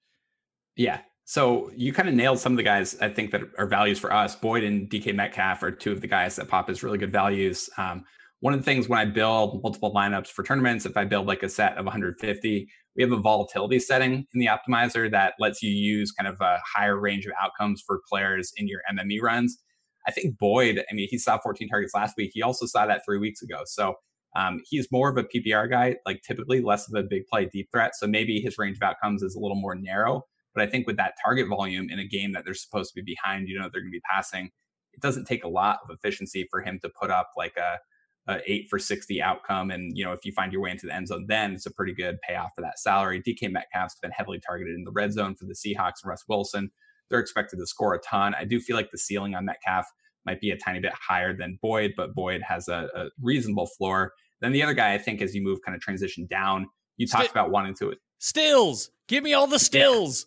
Yeah, so you kind of nailed some of the guys I think that are values for us. Boyd and DK Metcalf are two of the guys that pop as really good values. Um, one of the things when I build multiple lineups for tournaments, if I build like a set of 150, we have a volatility setting in the optimizer that lets you use kind of a higher range of outcomes for players in your MME runs. I think Boyd, I mean, he saw 14 targets last week. He also saw that three weeks ago. So um, he's more of a PPR guy, like typically less of a big play deep threat. So maybe his range of outcomes is a little more narrow. But I think with that target volume in a game that they're supposed to be behind, you know, they're going to be passing. It doesn't take a lot of efficiency for him to put up like a, a eight for 60 outcome. And, you know, if you find your way into the end zone, then it's a pretty good payoff for that salary. DK Metcalf's been heavily targeted in the red zone for the Seahawks and Russ Wilson. They're expected to score a ton. I do feel like the ceiling on Metcalf might be a tiny bit higher than Boyd, but Boyd has a, a reasonable floor. Then the other guy, I think, as you move kind of transition down, you talked about wanting to stills. Give me all the stills.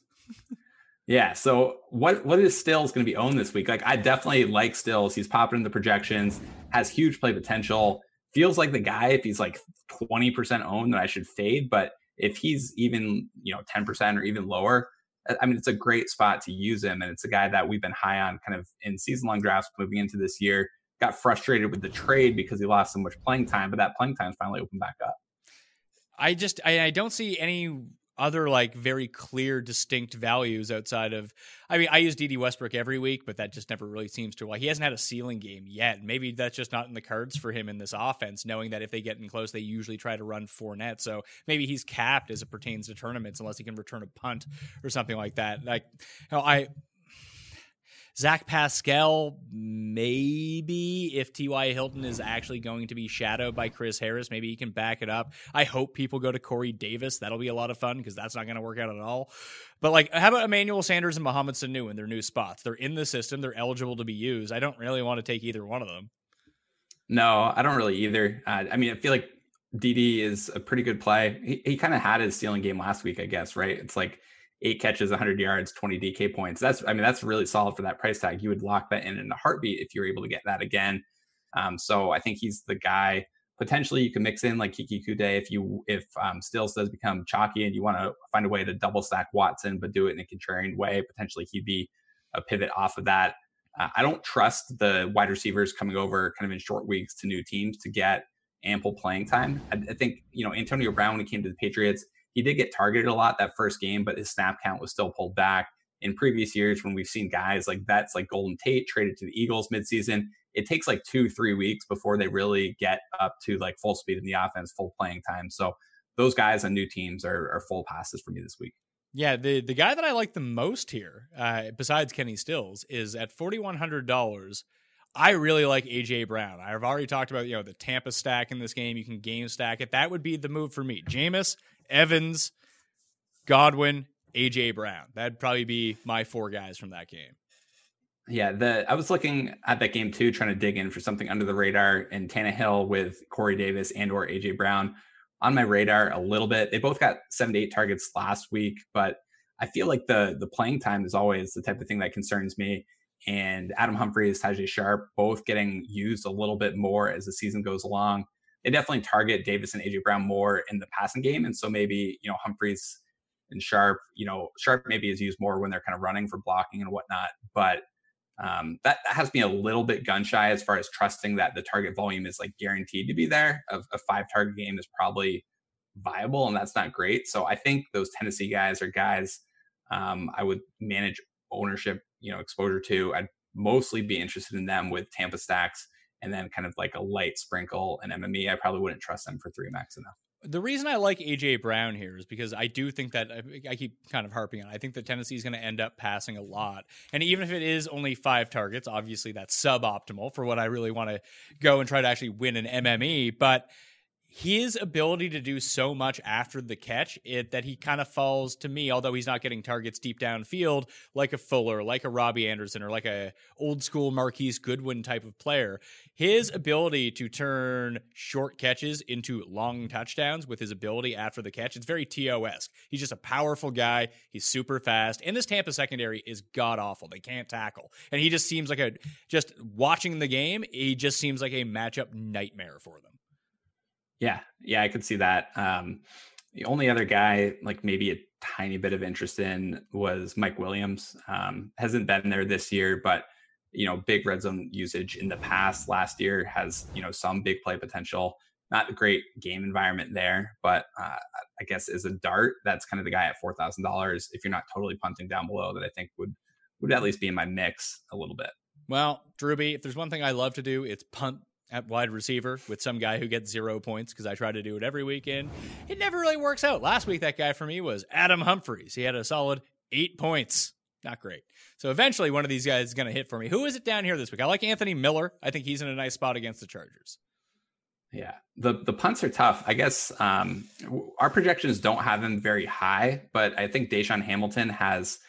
Yeah. So what what is Stills going to be owned this week? Like I definitely like Stills. He's popping in the projections, has huge play potential. Feels like the guy if he's like 20% owned that I should fade, but if he's even, you know, 10% or even lower, I mean it's a great spot to use him and it's a guy that we've been high on kind of in season long drafts moving into this year. Got frustrated with the trade because he lost so much playing time, but that playing time's finally opened back up. I just I, I don't see any other like very clear distinct values outside of I mean I use Dede Westbrook every week but that just never really seems to like he hasn't had a ceiling game yet. Maybe that's just not in the cards for him in this offense knowing that if they get in close they usually try to run Fournette. So maybe he's capped as it pertains to tournaments unless he can return a punt or something like that. Like you know, I Zach Pascal, maybe if T.Y. Hilton is actually going to be shadowed by Chris Harris, maybe he can back it up. I hope people go to Corey Davis. That'll be a lot of fun because that's not going to work out at all. But like, how about Emmanuel Sanders and Mohamed Sanu in their new spots? They're in the system. They're eligible to be used. I don't really want to take either one of them. No, I don't really either. Uh, I mean, I feel like DD is a pretty good play. He, he kind of had his ceiling game last week, I guess, right? It's like eight catches, 100 yards, 20 DK points. That's, I mean, that's really solid for that price tag. You would lock that in in a heartbeat if you're able to get that again. Um, so I think he's the guy. Potentially, you can mix in like Keke Coutee if you if um, Stills does become chalky and you want to find a way to double stack Watson, but do it in a contrarian way. Potentially, he'd be a pivot off of that. Uh, I don't trust the wide receivers coming over kind of in short weeks to new teams to get ample playing time. I, I think you know Antonio Brown when he came to the Patriots he did get targeted a lot that first game, but his snap count was still pulled back. In previous years, when we've seen guys like vets like Golden Tate traded to the Eagles midseason, it takes like two, three weeks before they really get up to like full speed in the offense, full playing time. So those guys on new teams are, are full passes for me this week. Yeah, the the guy that I like the most here, uh, besides Kenny Stills, is at forty one hundred dollars. I really like AJ Brown. I've already talked about you know the Tampa stack in this game. You can game stack it. That would be the move for me. Jameis, Evans, Godwin, AJ Brown. That'd probably be my four guys from that game. Yeah, the I was looking at that game too, trying to dig in for something under the radar. And Tannehill with Corey Davis and or AJ Brown on my radar a little bit. They both got seven to eight targets last week, but I feel like the the playing time is always the type of thing that concerns me. And Adam Humphries, Tajae Sharpe, both getting used a little bit more as the season goes along. They definitely target Davis and AJ Brown more in the passing game, and so maybe you know Humphries and Sharpe, you know Sharpe maybe is used more when they're kind of running for blocking and whatnot, but um, that, that, has me a little bit gun shy as far as trusting that the target volume is like guaranteed to be there. A, a five target game is probably viable, and that's not great. So I think those Tennessee guys are guys um, I would manage ownership, you know, exposure to. I'd mostly be interested in them with Tampa stacks, and then kind of like a light sprinkle and MME. I probably wouldn't trust them for three max enough. The reason I like AJ Brown here is because I do think that I keep kind of harping on. I think that Tennessee is going to end up passing a lot, and even if it is only five targets, obviously that's suboptimal for what I really want to go and try to actually win an MME. But his ability to do so much after the catch it that he kind of falls to me although he's not getting targets deep downfield like a fuller like a robby anderson or like a old school marquise goodwin type of player. His ability to turn short catches into long touchdowns with his ability after the catch it's very tos he's just a powerful guy. He's super fast. And this tampa secondary is god awful they can't tackle. And he just seems like a just watching the game he just seems like a matchup nightmare for them yeah, yeah, I could see that. Um, the only other guy, like maybe a tiny bit of interest in, was Mike Williams. Um, hasn't been there this year, but you know, big red zone usage in the past. Last year has you know some big play potential. Not a great game environment there, but uh, I guess as a dart, that's kind of the guy at four thousand dollars. If you're not totally punting down below, that I think would would at least be in my mix a little bit. Well, Drewby, if there's one thing I love to do, it's punt at wide receiver with some guy who gets zero points because I try to do it every weekend. It never really works out. Last week, that guy for me was Adam Humphries. He had a solid eight points. Not great. So eventually, one of these guys is going to hit for me. Who is it down here this week? I like Anthony Miller. I think he's in a nice spot against the Chargers. Yeah, the the punts are tough. I guess um, our projections don't have him very high, but I think DaeSean Hamilton has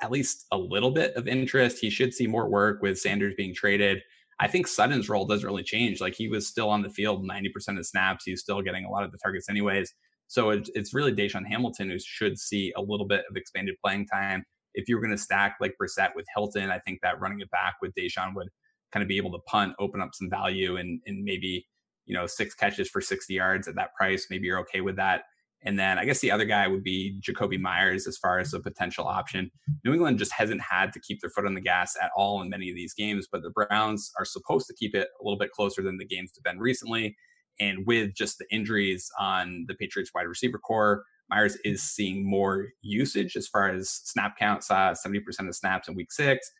at least a little bit of interest. He should see more work with Sanders being traded. I think Sutton's role doesn't really change. Like he was still on the field 90% of snaps. He's still getting a lot of the targets anyways. So it's, it's really DaeSean Hamilton who should see a little bit of expanded playing time. If you were going to stack like Brissett with Hilton, I think that running it back with DaeSean would kind of be able to punt, open up some value and, and maybe, you know, six catches for 60 yards at that price. Maybe you're okay with that. And then I guess the other guy would be Jakobi Meyers as far as a potential option. New England just hasn't had to keep their foot on the gas at all in many of these games, but the Browns are supposed to keep it a little bit closer than the games have been recently. And with just the injuries on the Patriots wide receiver core, Meyers is seeing more usage as far as snap count, saw 70% of snaps in week six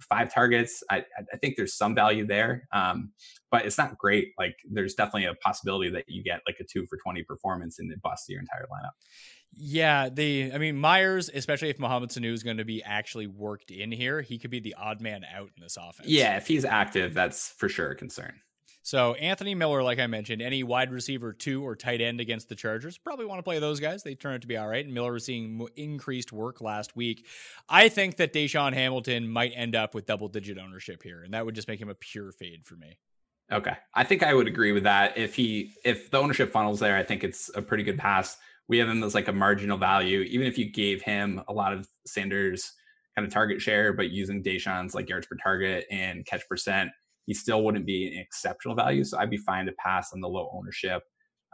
five targets. I, I think there's some value there, um, but it's not great. Like there's definitely a possibility that you get like a two for 20 performance and it busts your entire lineup. Yeah, the I mean Meyers, especially if Mohamed Sanu is going to be actually worked in here, he could be the odd man out in this offense. Yeah, if he's active, that's for sure a concern. So Anthony Miller, like I mentioned, any wide receiver two or tight end against the Chargers, probably want to play those guys. They turn out to be all right. And Miller was seeing increased work last week. I think that DaeSean Hamilton might end up with double digit ownership here, and that would just make him a pure fade for me. Okay, I think I would agree with that. If he if the ownership funnels there, I think it's a pretty good pass. We have him as like a marginal value, even if you gave him a lot of Sanders kind of target share, but using DaeSean's like yards per target and catch percent he still wouldn't be an exceptional value. So I'd be fine to pass on the low ownership.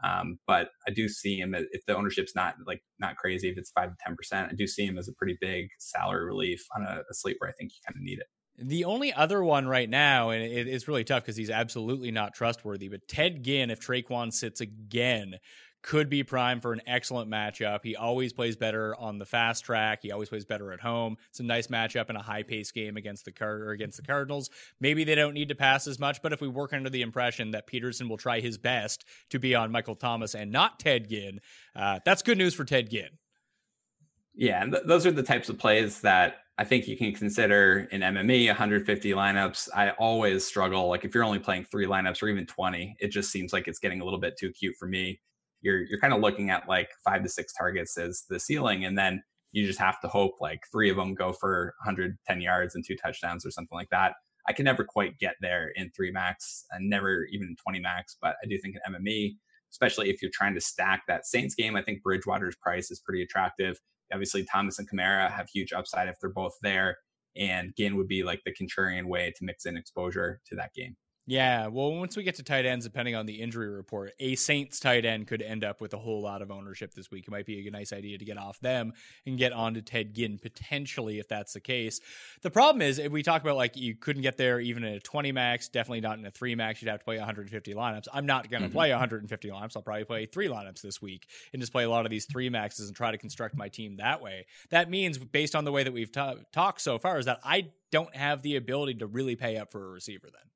Um, but I do see him if the ownership's not like not crazy, if it's five to ten percent, I do see him as a pretty big salary relief on a, a where I think you kind of need it. The only other one right now, and it, it's really tough because he's absolutely not trustworthy, but Ted Ginn, if Tre'Quan sits again, could be prime for an excellent matchup. He always plays better on the fast track. He always plays better at home. It's a nice matchup in a high pace game against the Car- against the Cardinals. Maybe they don't need to pass as much, but if we work under the impression that Peterson will try his best to be on Michael Thomas and not Ted Ginn, uh, that's good news for Ted Ginn. Yeah, and th- those are the types of plays that I think you can consider in MME 150 lineups. I always struggle. Like if you're only playing three lineups or even 20, it just seems like it's getting a little bit too cute for me you're you're kind of looking at like five to six targets as the ceiling, and then you just have to hope like three of them go for 110 yards and two touchdowns or something like that. I can never quite get there in three max and never even in 20 max, but I do think in MME, especially if you're trying to stack that Saints game, I think Bridgewater's price is pretty attractive. Obviously, Thomas and Kamara have huge upside if they're both there, and Ginn would be like the contrarian way to mix in exposure to that game. Yeah, well, once we get to tight ends, depending on the injury report, a Saints tight end could end up with a whole lot of ownership this week. It might be a nice idea to get off them and get on to Ted Ginn potentially if that's the case. The problem is if we talk about like you couldn't get there even in a 20 max, definitely not in a 3 max, you'd have to play 150 lineups. I'm not going to mm-hmm. play 150 lineups. I'll probably play 3 lineups this week and just play a lot of these 3 maxes and try to construct my team that way. That means based on the way that we've t- talked so far is that I don't have the ability to really pay up for a receiver then.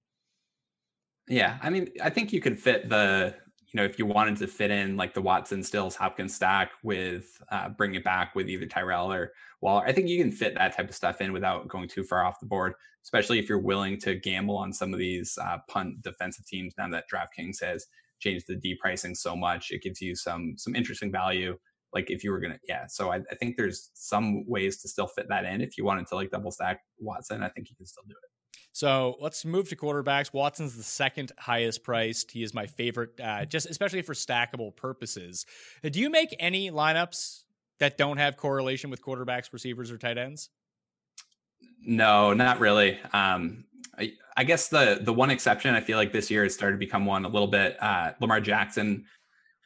Yeah, I mean, I think you could fit the, you know, if you wanted to fit in like the Watson, Stills, Hopkins stack with uh, bring it back with either Tyrell or Waller. I think you can fit that type of stuff in without going too far off the board, especially if you're willing to gamble on some of these uh, punt defensive teams. Now that DraftKings has changed the D pricing so much, it gives you some some interesting value. Like if you were gonna, yeah. So I, I think there's some ways to still fit that in. If you wanted to like double stack Watson, I think you can still do it. So let's move to quarterbacks. Watson's the second highest priced. He is my favorite, uh, just especially for stackable purposes. Uh, do you make any lineups that don't have correlation with quarterbacks, receivers, or tight ends? No, not really. Um, I, I, guess the the one exception I feel like this year has started to become one a little bit. Uh, Lamar Jackson.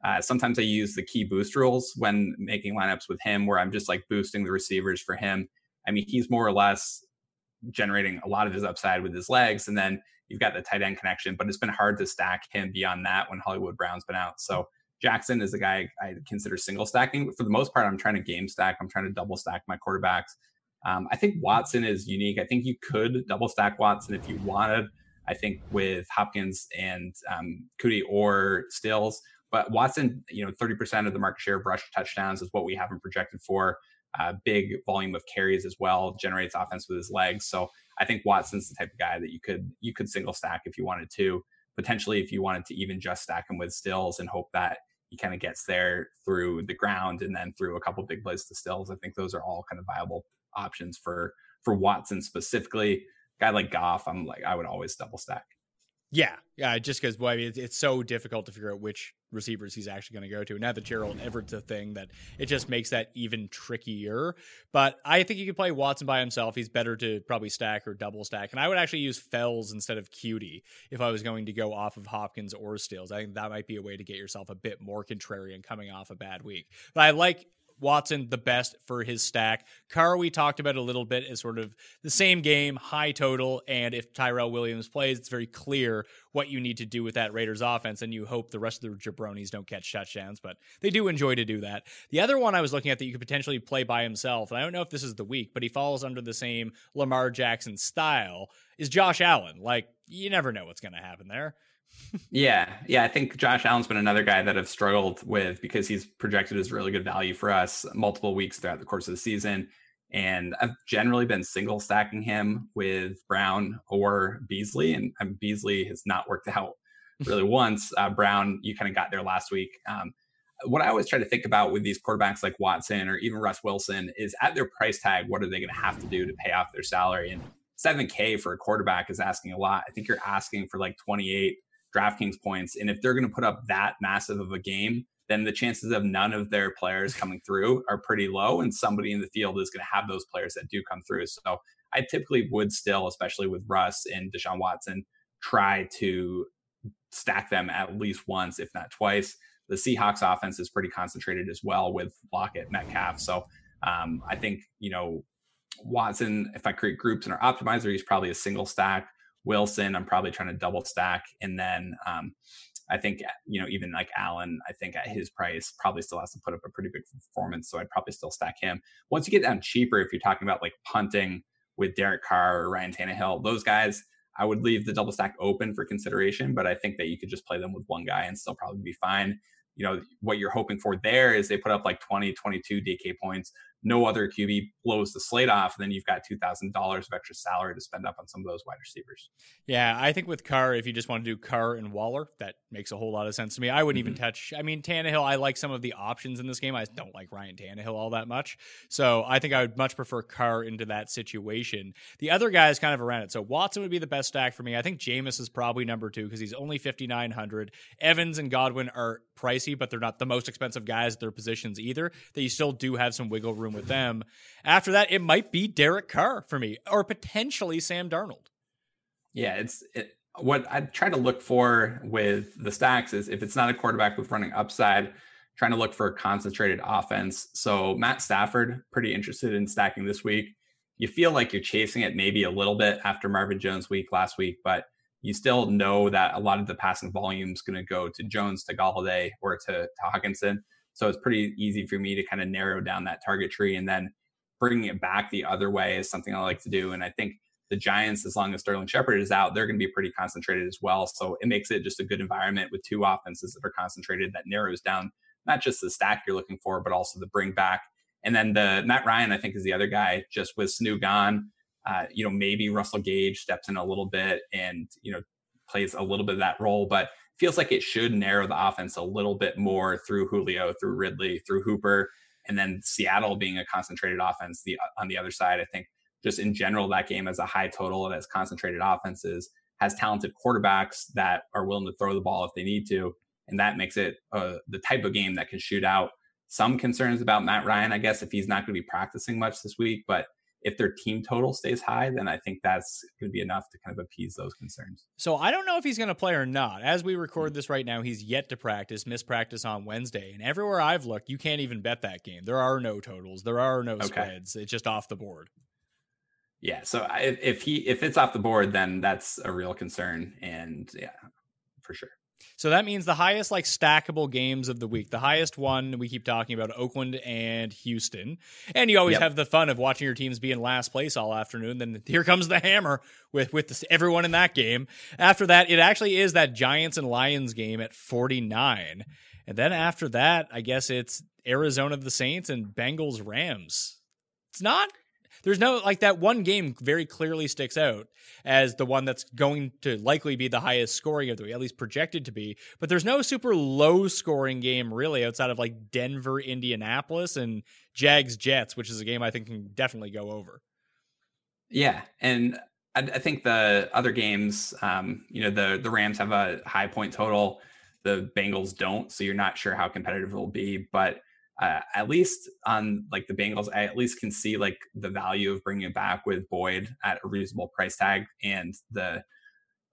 Uh, sometimes I use the key boost rules when making lineups with him, where I'm just like boosting the receivers for him. I mean, he's more or less generating a lot of his upside with his legs. And then you've got the tight end connection, but it's been hard to stack him beyond that when Hollywood Brown's been out. So Jackson is a guy I consider single stacking. For the most part, I'm trying to game stack. I'm trying to double stack my quarterbacks. Um, I think Watson is unique. I think you could double stack Watson if you wanted. I think with Hopkins and um, Coutee or Stills, but Watson, you know, 30% of the market share of rush touchdowns is what we have him projected for uh, big volume of carries as well, generates offense with his legs. So I think Watson's the type of guy that you could you could single stack if you wanted to. Potentially, if you wanted to even just stack him with Stills and hope that he kind of gets there through the ground and then through a couple big plays to Stills. I think those are all kind of viable options for for Watson specifically. guy like Goff, I'm like I would always double stack. Yeah, yeah, just because well, I mean, it's, it's, so difficult to figure out which receivers he's actually going to go to. Now that Gerald Everett's a thing, that it just makes that even trickier. But I think you could play Watson by himself. He's better to probably stack or double stack. And I would actually use Fells instead of Coutee if I was going to go off of Hopkins or Stills. I think that might be a way to get yourself a bit more contrarian coming off a bad week. But I like Watson the best for his stack. Carr, we talked about a little bit as sort of the same game, high total. And if Tyrell Williams plays, it's very clear what you need to do with that Raiders offense. And you hope the rest of the jabronis don't catch touchdowns, but they do enjoy to do that. The other one I was looking at that you could potentially play by himself, and I don't know if this is the week, but he falls under the same Lamar Jackson style, is Josh Allen. Like, you never know what's going to happen there yeah, yeah. I think Josh Allen's been another guy that I've struggled with because he's projected as really good value for us multiple weeks throughout the course of the season. And I've generally been single stacking him with Brown or Beasley, and um, Beasley has not worked <laughs> out really once. Uh, Brown, you kind of got there last week. Um, what I always try to think about with these quarterbacks like Watson or even Russ Wilson is at their price tag, what are they going to have to do to pay off their salary? And 7K for a quarterback is asking a lot. I think you're asking for like 28 DraftKings points. And if they're going to put up that massive of a game, then the chances of none of their players <laughs> coming through are pretty low. And somebody in the field is going to have those players that do come through. So I typically would still, especially with Russ and Deshaun Watson, try to stack them at least once, if not twice. The Seahawks offense is pretty concentrated as well with Lockett, Metcalf. So um, I think, you know, Watson, if I create groups in our optimizer, he's probably a single stack. Wilson, I'm probably trying to double stack. And then um, I think, you know, even like Allen, I think at his price probably still has to put up a pretty big performance. So I'd probably still stack him. Once you get down cheaper, if you're talking about like punting with Derek Carr or Ryan Tannehill, those guys, I would leave the double stack open for consideration, but I think that you could just play them with one guy and still probably be fine. You know, what you're hoping for there is they put up like 20, 22 DK points no other QB blows the slate off, and then you've got two thousand dollars of extra salary to spend up on some of those wide receivers. Yeah, I think with Carr, if you just want to do Carr and Waller, that makes a whole lot of sense to me. I wouldn't mm-hmm. even touch. I mean, Tannehill. I like some of the options in this game. I don't like Ryan Tannehill all that much, so I think I would much prefer Carr into that situation. The other guy is kind of around it. So Watson would be the best stack for me. I think Jameis is probably number two because he's only fifty nine hundred. Evans and Godwin are pricey, but they're not the most expensive guys at their positions either. That you still do have some wiggle room with them. After that, it might be Derek Carr for me, or potentially Sam Darnold. Yeah, it's it, what I try to look for with the stacks is if it's not a quarterback with running upside, trying to look for a concentrated offense. So Matt Stafford, pretty interested in stacking this week. You feel like you're chasing it maybe a little bit after Marvin Jones week last week, but you still know that a lot of the passing volume is going to go to Jones, to Golladay, or to, to Hockenson. So it's pretty easy for me to kind of narrow down that target tree and then bringing it back the other way is something I like to do. And I think the Giants, as long as Sterling Shepard is out, they're going to be pretty concentrated as well. So it makes it just a good environment with two offenses that are concentrated that narrows down not just the stack you're looking for, but also the bring back. And then the Matt Ryan, I think, is the other guy. Just with Sanu gone, uh, you know, maybe Russell Gage steps in a little bit and you know plays a little bit of that role, but feels like it should narrow the offense a little bit more through Julio, through Ridley, through Hooper, and then Seattle being a concentrated offense. The on the other side, I think just in general that game has a high total. It has concentrated offenses, has talented quarterbacks that are willing to throw the ball if they need to, and that makes it uh, the type of game that can shoot out. Some concerns about Matt Ryan, I guess, if he's not going to be practicing much this week, but if their team total stays high, then I think that's going to be enough to kind of appease those concerns. So I don't know if he's going to play or not. As we record hmm. this right now, he's yet to practice, missed practice on Wednesday. And everywhere I've looked, you can't even bet that game. There are no totals, there are no okay. spreads. It's just off the board. Yeah, so if, if he if it's off the board, then that's a real concern, and yeah, for sure. So that means the highest like stackable games of the week. The highest one we keep talking about Oakland and Houston. And you always yep. have the fun of watching your teams be in last place all afternoon. Then here comes the hammer with with this, everyone in that game. After that, it actually is that Giants and Lions game at 49. And then after that, I guess it's Arizona the Saints and Bengals Rams. It's not there's no like that one game very clearly sticks out as the one that's going to likely be the highest scoring of the week, at least projected to be. But there's no super low scoring game really outside of like Denver, Indianapolis, and Jags Jets, which is a game I think can definitely go over. Yeah, and I, I think the other games, um, you know, the the Rams have a high point total. The Bengals don't, so you're not sure how competitive it will be. But uh, at least on like the Bengals, I at least can see like the value of bringing it back with Boyd at a reasonable price tag. And the,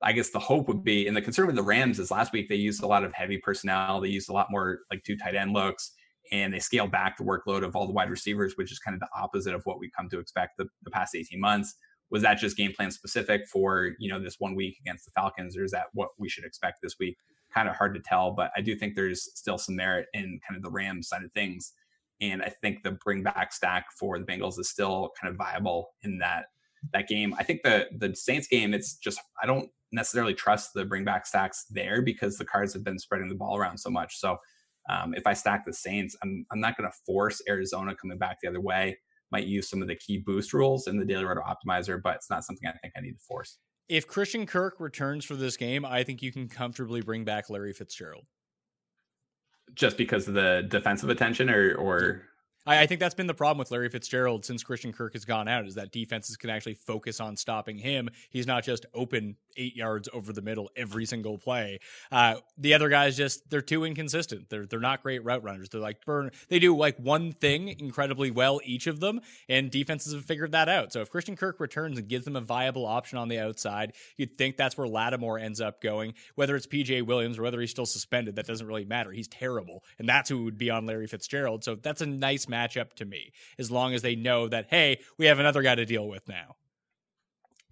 I guess the hope would be, and the concern with the Rams is last week they used a lot of heavy personnel. They used a lot more like two tight end looks, and they scaled back the workload of all the wide receivers, which is kind of the opposite of what we come to expect the, the past 18 months. Was that just game plan specific for you know this one week against the Falcons, or is that what we should expect this week? Kind of hard to tell, but I do think there's still some merit in kind of the Rams side of things. And I think the bring back stack for the Bengals is still kind of viable in that that game. I think the the Saints game, it's just I don't necessarily trust the bring back stacks there because the cards have been spreading the ball around so much. So um, if I stack the Saints, I'm I'm not going to force Arizona coming back the other way. Might use some of the key boost rules in the Daily Roto Optimizer, but it's not something I think I need to force if Christian Kirk returns for this game, I think you can comfortably bring back Larry Fitzgerald. Just because of the defensive attention, or or I, I, think that's been the problem with Larry Fitzgerald since Christian Kirk has gone out is that defenses can actually focus on stopping him. He's not just open eight yards over the middle every single play. Uh, the other guys just they're too inconsistent. They're they're not great route runners. They're like burn. They do like one thing incredibly well each of them, and defenses have figured that out. So if Christian Kirk returns and gives them a viable option on the outside, you'd think that's where Lattimore ends up going. Whether it's PJ Williams or whether he's still suspended, that doesn't really matter. He's terrible, and that's who would be on Larry Fitzgerald. So that's a nice matchup to me, as long as they know that hey, we have another guy to deal with now.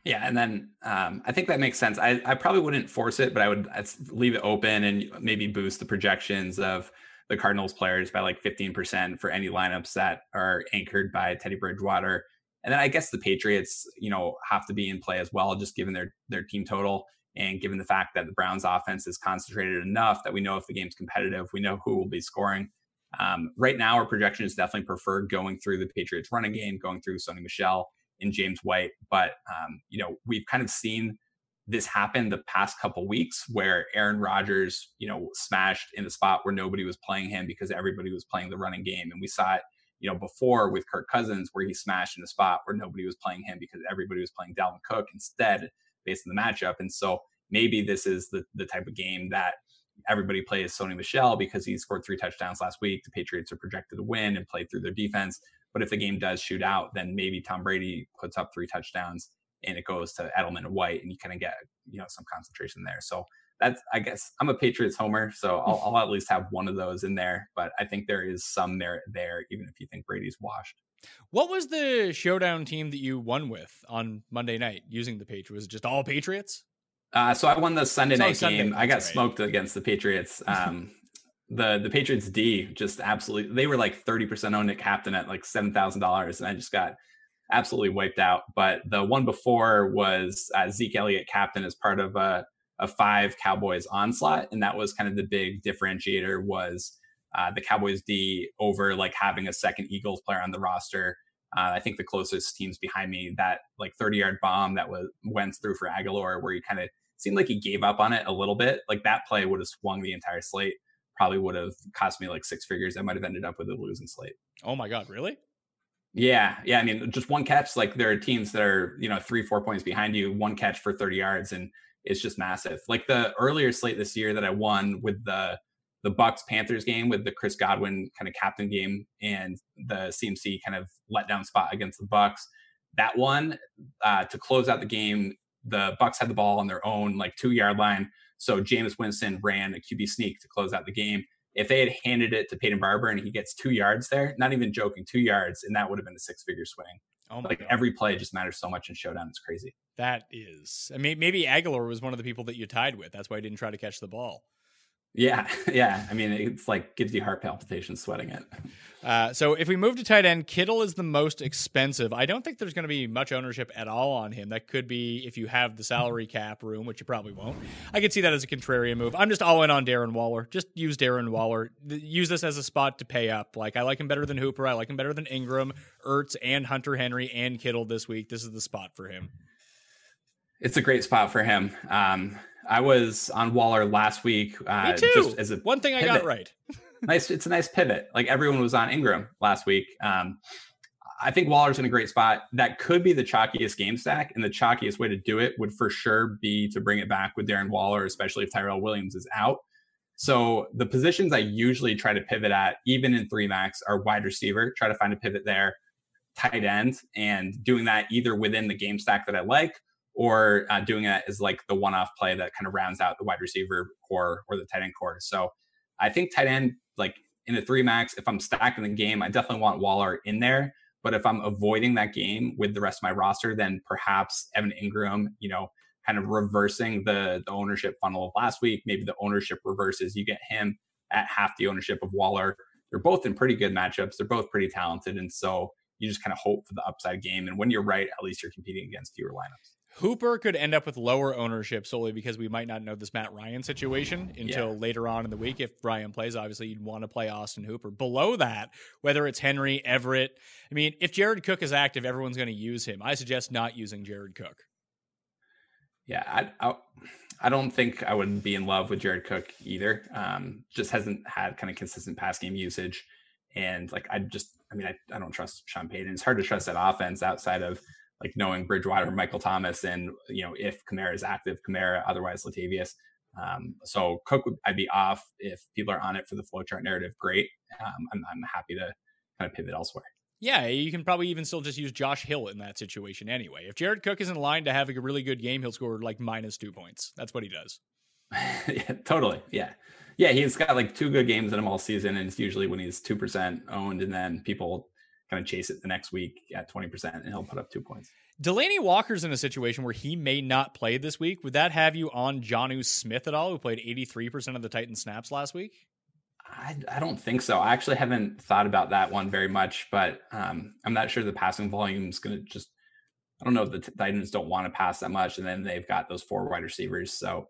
Yeah, and then um, I think that makes sense. I, I probably wouldn't force it, but I would I'd leave it open and maybe boost the projections of the Cardinals players by like 15% for any lineups that are anchored by Teddy Bridgewater. And then I guess the Patriots, you know, have to be in play as well, just given their their team total and given the fact that the Browns offense is concentrated enough that we know if the game's competitive, we know who will be scoring. Um, right now, our projection is definitely preferred going through the Patriots running game, going through Sony Michel and James White. But um, you know, we've kind of seen this happen the past couple weeks where Aaron Rodgers, you know, smashed in the spot where nobody was playing him because everybody was playing the running game. And we saw it, you know, before with Kirk Cousins where he smashed in the spot where nobody was playing him because everybody was playing Dalvin Cook instead based on the matchup. And so maybe this is the the type of game that everybody plays Sony Michel because he scored three touchdowns last week. The Patriots are projected to win and play through their defense. But if the game does shoot out, then maybe Tom Brady puts up three touchdowns and it goes to Edelman and White, and you kind of get you know some concentration there. So that's I guess I'm a Patriots homer, so I'll, <laughs> I'll, at least have one of those in there. But I think there is some merit there, even if you think Brady's washed. What was the showdown team that you won with on Monday night using the Patriots? Was it just all Patriots? Uh, so I won the Sunday night Sunday, game. I got right. smoked against the Patriots. Um, <laughs> the the Patriots D just absolutely they were like 30% owned at captain at like seven thousand dollars, and I just got absolutely wiped out. But the one before was uh, Zeke Elliott captain as part of a, a five Cowboys onslaught, and that was kind of the big differentiator was uh, the Cowboys D over like having a second Eagles player on the roster. Uh, I think the closest teams behind me that like 30 yard bomb that was went through for Agholor, where he kind of seemed like he gave up on it a little bit. Like that play would have swung the entire slate. Probably would have cost me like six figures. I might have ended up with a losing slate. Oh my god, really? Yeah, yeah. I mean, just one catch. Like there are teams that are you know three, four points behind you. One catch for thirty yards, and it's just massive. Like the earlier slate this year that I won with the the Bucs Panthers game with the Chris Godwin kind of captain game and the CMC kind of letdown spot against the Bucs. That one uh, to close out the game, the Bucs had the ball on their own like two yard line. So Jameis Winston ran a QB sneak to close out the game if they had handed it to Peyton Barber and he gets two yards there, not even joking, two yards, and that would have been a six figure swing. Oh like God. every play just matters so much in showdown. It's crazy. That is. I mean, maybe Agholor was one of the people that you tied with. That's why he didn't try to catch the ball. Yeah, <laughs> yeah. I mean, it's like gives you heart palpitations sweating it. Uh, so if we move to tight end, Kittle is the most expensive. I don't think there's going to be much ownership at all on him. That could be if you have the salary cap room, which you probably won't. I could see that as a contrarian move. I'm just all in on Darren Waller. Just use Darren Waller. Use this as a spot to pay up. Like I like him better than Hooper. I like him better than Engram, Ertz, and Hunter Henry and Kittle this week. This is the spot for him. It's a great spot for him. Um, I was on Waller last week. Uh, Me too. Just as a One thing I got right. <laughs> nice. It's a nice pivot. Like everyone was on Engram last week. Um, I think Waller's in a great spot. That could be the chalkiest game stack, and the chalkiest way to do it would for sure be to bring it back with Darren Waller, especially if Tyrell Williams is out. So the positions I usually try to pivot at, even in three max, are wide receiver. Try to find a pivot there, tight end, and doing that either within the game stack that I like, or uh, doing it as like the one-off play that kind of rounds out the wide receiver core or the tight end core. So I think tight end, like in the three max, if I'm stacking the game, I definitely want Waller in there. But if I'm avoiding that game with the rest of my roster, then perhaps Evan Engram, you know, kind of reversing the the ownership funnel of last week. Maybe the ownership reverses. You get him at half the ownership of Waller. They're both in pretty good matchups. They're both pretty talented, and so you just kind of hope for the upside game. And when you're right, at least you're competing against fewer lineups. Hooper could end up with lower ownership solely because we might not know this Matt Ryan situation until yeah. later on in the week. If Ryan plays, obviously you'd want to play Austin Hooper. Below that, whether it's Henry, Everett, I mean, if Jared Cook is active, everyone's going to use him. I suggest not using Jared Cook. Yeah, I, I, I don't think I would be in love with Jared Cook either. Um, just hasn't had kind of consistent pass game usage, and like I just, I mean, I, I don't trust Sean Payton. It's hard to trust that offense outside of like knowing Bridgewater, Michael Thomas, and you know if Kamara is active, Kamara, otherwise Latavius. Um, so Cook, would, I'd be off if people are on it for the flowchart narrative. Great, um, I'm, I'm happy to kind of pivot elsewhere. Yeah, you can probably even still just use Josh Hill in that situation anyway. If Jared Cook is in line to have a really good game, he'll score like minus two points. That's what he does. <laughs> yeah, totally. Yeah. Yeah, he's got like two good games in him all season, and it's usually when he's two percent owned, and then people kind of chase it the next week at 20% and he'll put up two points. Delanie Walker's in a situation where he may not play this week. Would that have you on Jonnu Smith at all, who played 83% of the Titan snaps last week? I, I, don't think so. I actually haven't thought about that one very much, but um, I'm not sure the passing volume is going to just. I don't know if the Titans don't want to pass that much, and then they've got those four wide receivers. So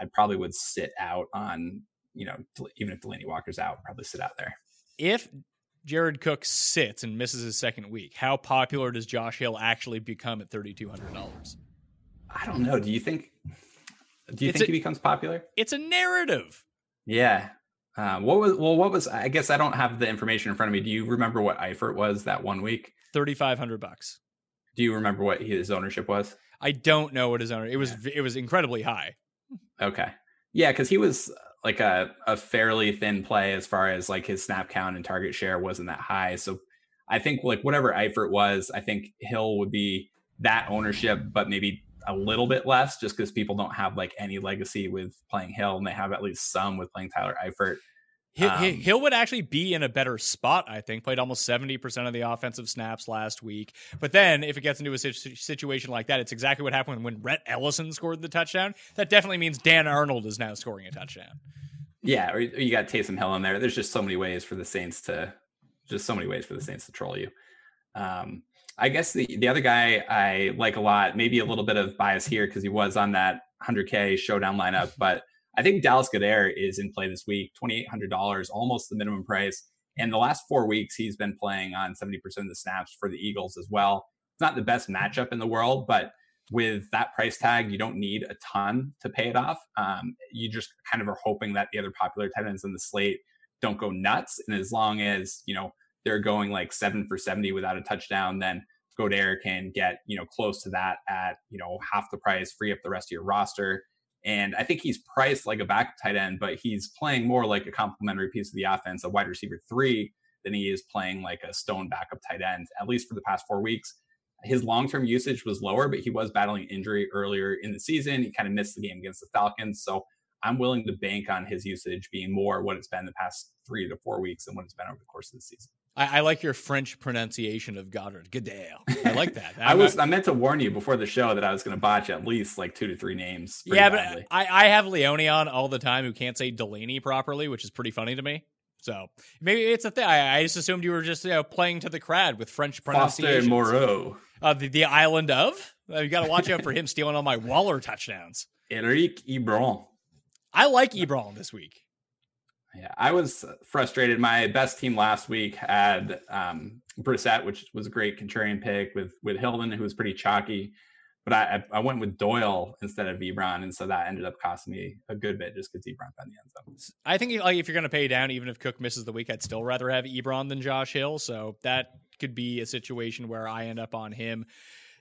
I probably would sit out on, you know, even if Delanie Walker's out, probably sit out there. if Jared Cook sits and misses his second week, how popular does Josh Hill actually become at thirty two hundred dollars? I don't know. Do you think? Do you It's think a- he becomes popular? It's a narrative. Yeah. Um, what was well? What was? I guess I don't have the information in front of me. Do you remember what Eifert was that one week? Thirty five hundred bucks. Do you remember what his ownership was? I don't know what his owner. It was it was incredibly high. Okay. Yeah, because he was uh, like a, a fairly thin play as far as like his snap count and target share wasn't that high. So I think like whatever Eifert was, I think Hill would be that ownership, but maybe a little bit less just because people don't have like any legacy with playing Hill and they have at least some with playing Tyler Eifert. Hill, Um, Hill would actually be in a better spot, I think. Played almost 70% of the offensive snaps last week. But then, if it gets into a situation like that, it's exactly what happened when Rhett Ellison scored the touchdown. That definitely means Dan Arnold is now scoring a touchdown. Yeah, or you you got Taysom Hill in there. There's just so many ways for the Saints to just so many ways for the Saints to troll you. Um, I guess the the other guy I like a lot, maybe a little bit of bias here because he was on that 100k showdown lineup, but I think Dallas Goedert is in play this week, $2,800, almost the minimum price. And the last four weeks, he's been playing on 70% of the snaps for the Eagles as well. It's not the best matchup in the world, but with that price tag, you don't need a ton to pay it off. Um, you just kind of are hoping that the other popular tight ends in the slate don't go nuts. And as long as, you know, they're going like seven for 70 without a touchdown, then Godair can get, you know, close to that at, you know, half the price, free up the rest of your roster. And I think he's priced like a back tight end, but he's playing more like a complementary piece of the offense, a wide receiver three, than he is playing like a stone backup tight end, at least for the past four weeks. His long term usage was lower, but he was battling injury earlier in the season. He kind of missed the game against the Falcons. So I'm willing to bank on his usage being more what it's been the past three to four weeks than what it's been over the course of the season. I, I like your French pronunciation of Goddard. Goodale. I like that. <laughs> I was I meant to warn you before the show that I was going to botch at least like two to three names. yeah, badly. but I, I have Leone on all the time who can't say Delaney properly, which is pretty funny to me. So maybe it's a thing. I, I just assumed you were just you know, playing to the crowd with French Foster pronunciation. Moreau, Uh, the, the island of? Uh, you got to watch out for him stealing all my Waller touchdowns. <laughs> Eric Ebron. I like Ebron this week. Yeah, I was frustrated. My best team last week had um, Brissett, which was a great contrarian pick with with Hilton, who was pretty chalky. But I, I went with Doyle instead of Ebron, and so that ended up costing me a good bit just because Ebron found the end zone. I think like if you're going to pay down, even if Cook misses the week, I'd still rather have Ebron than Josh Hill. So that could be a situation where I end up on him.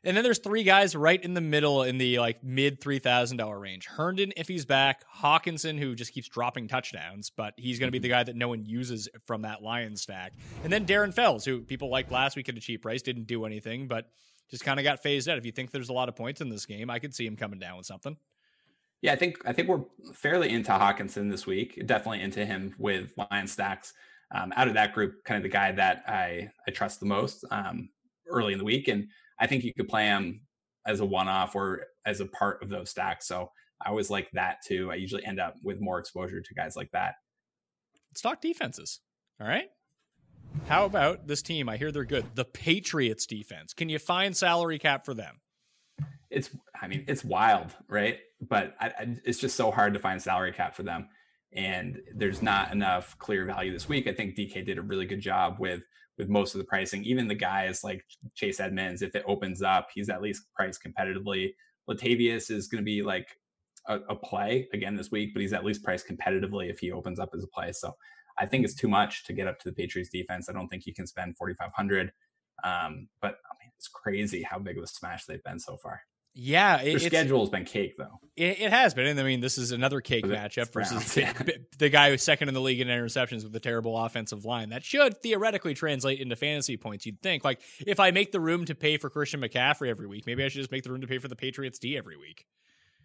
And then there's three guys right in the middle in the like mid three thousand dollar range. Herndon, if he's back, Hockenson, who just keeps dropping touchdowns, but he's going to be the guy that no one uses from that Lions stack. And then Darren Fells, who people liked last week at a cheap price, didn't do anything, but just kind of got phased out. If you think there's a lot of points in this game, I could see him coming down with something. Yeah, I think I think we're fairly into Hockenson this week. Definitely into him with Lion stacks. Um, out of that group, kind of the guy that I I trust the most um, early in the week, and I think you could play him as a one-off or as a part of those stacks. So I always like that too. I usually end up with more exposure to guys like that. Let's talk defenses. All right. How about this team? I hear they're good. The Patriots defense. Can you find salary cap for them? It's I mean it's wild, right? But I, I, it's just so hard to find salary cap for them, and there's not enough clear value this week. I think DK did a really good job with with most of the pricing. Even the guys like Chase Edmonds, if it opens up, he's at least priced competitively. Latavius is going to be like a, a play again this week, but he's at least priced competitively if he opens up as a play. So I think it's too much to get up to the Patriots defense. I don't think you can spend 4,500. Um, but I mean, it's crazy how big of a smash they've been so far. Yeah, Their it, it's, schedule's been cake though. it, it has been. And I mean, this is another cake the matchup versus yeah. b- the guy who's second in the league in interceptions with a terrible offensive line. That should theoretically translate into fantasy points. You'd think, like, if I make the room to pay for Christian McCaffrey every week, maybe I should just make the room to pay for the Patriots D every week.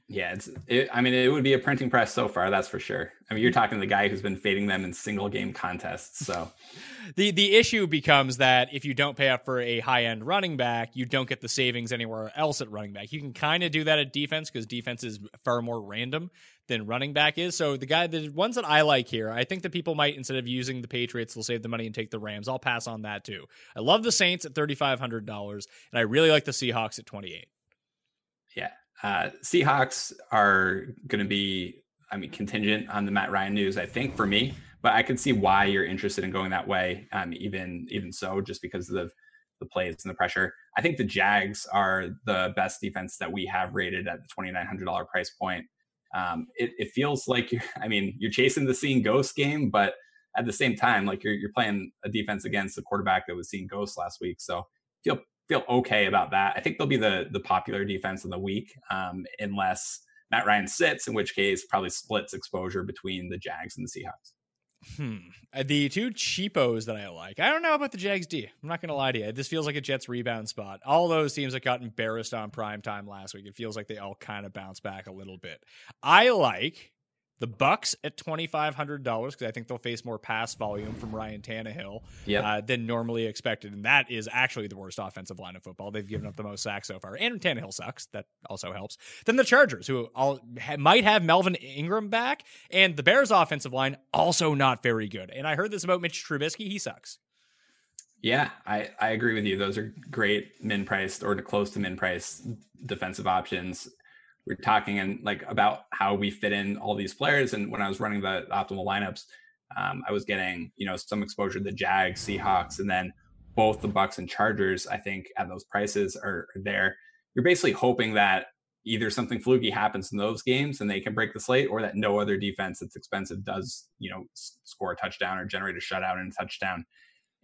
Yeah, it's. It, I mean, it would be a printing press so far. That's for sure. I mean, you're talking to the guy who's been fading them in single game contests. So <laughs> The the issue becomes that if you don't pay up for a high end running back, you don't get the savings anywhere else at running back. You can kind of do that at defense because defense is far more random than running back is. So the guy, the ones that I like here, I think that people might instead of using the Patriots, they'll save the money and take the Rams. I'll pass on that too. I love the Saints at thirty five hundred dollars, and I really like the Seahawks at twenty eight. Uh, Seahawks are going to be. I mean, contingent on the Matt Ryan news. I think for me, but I can see why you're interested in going that way. Um, even even so, just because of the plays and the pressure. I think the Jags are the best defense that we have rated at the twenty nine hundred dollar price point. Um, it, it feels like you're. <laughs> I mean, you're chasing the seeing ghost game, but at the same time, like you're you're playing a defense against the quarterback that was seeing ghosts last week. So feel feel okay about that. I think they'll be the the popular defense of the week, um, unless Matt Ryan sits, in which case probably splits exposure between the Jags and the Seahawks. Hmm. Uh, the two cheapos that I like. I don't know about the Jags D. I'm not going to lie to you. This feels like a Jets rebound spot. All those teams that got embarrassed on prime time last week, it feels like they all kind of bounce back a little bit. I like the Bucs at twenty five hundred dollars because I think they'll face more pass volume from Ryan Tannehill yep. uh, than normally expected, and that is actually the worst offensive line of football. They've given up the most sacks so far, and Tannehill sucks. That also helps. Then the Chargers, who all ha- might have Melvin Ingram back, and the Bears' offensive line also not very good. And I heard this about Mitch Trubisky; he sucks. Yeah, I, I agree with you. Those are great min priced or close to min priced defensive options we're talking and like about how we fit in all these players. And when I was running the optimal lineups, um, I was getting you know some exposure to the Jags, Seahawks, and then both the Bucs and Chargers. I think at those prices are, are there. You're basically hoping that either something fluky happens in those games and they can break the slate, or that no other defense that's expensive does you know score a touchdown or generate a shutout and a touchdown.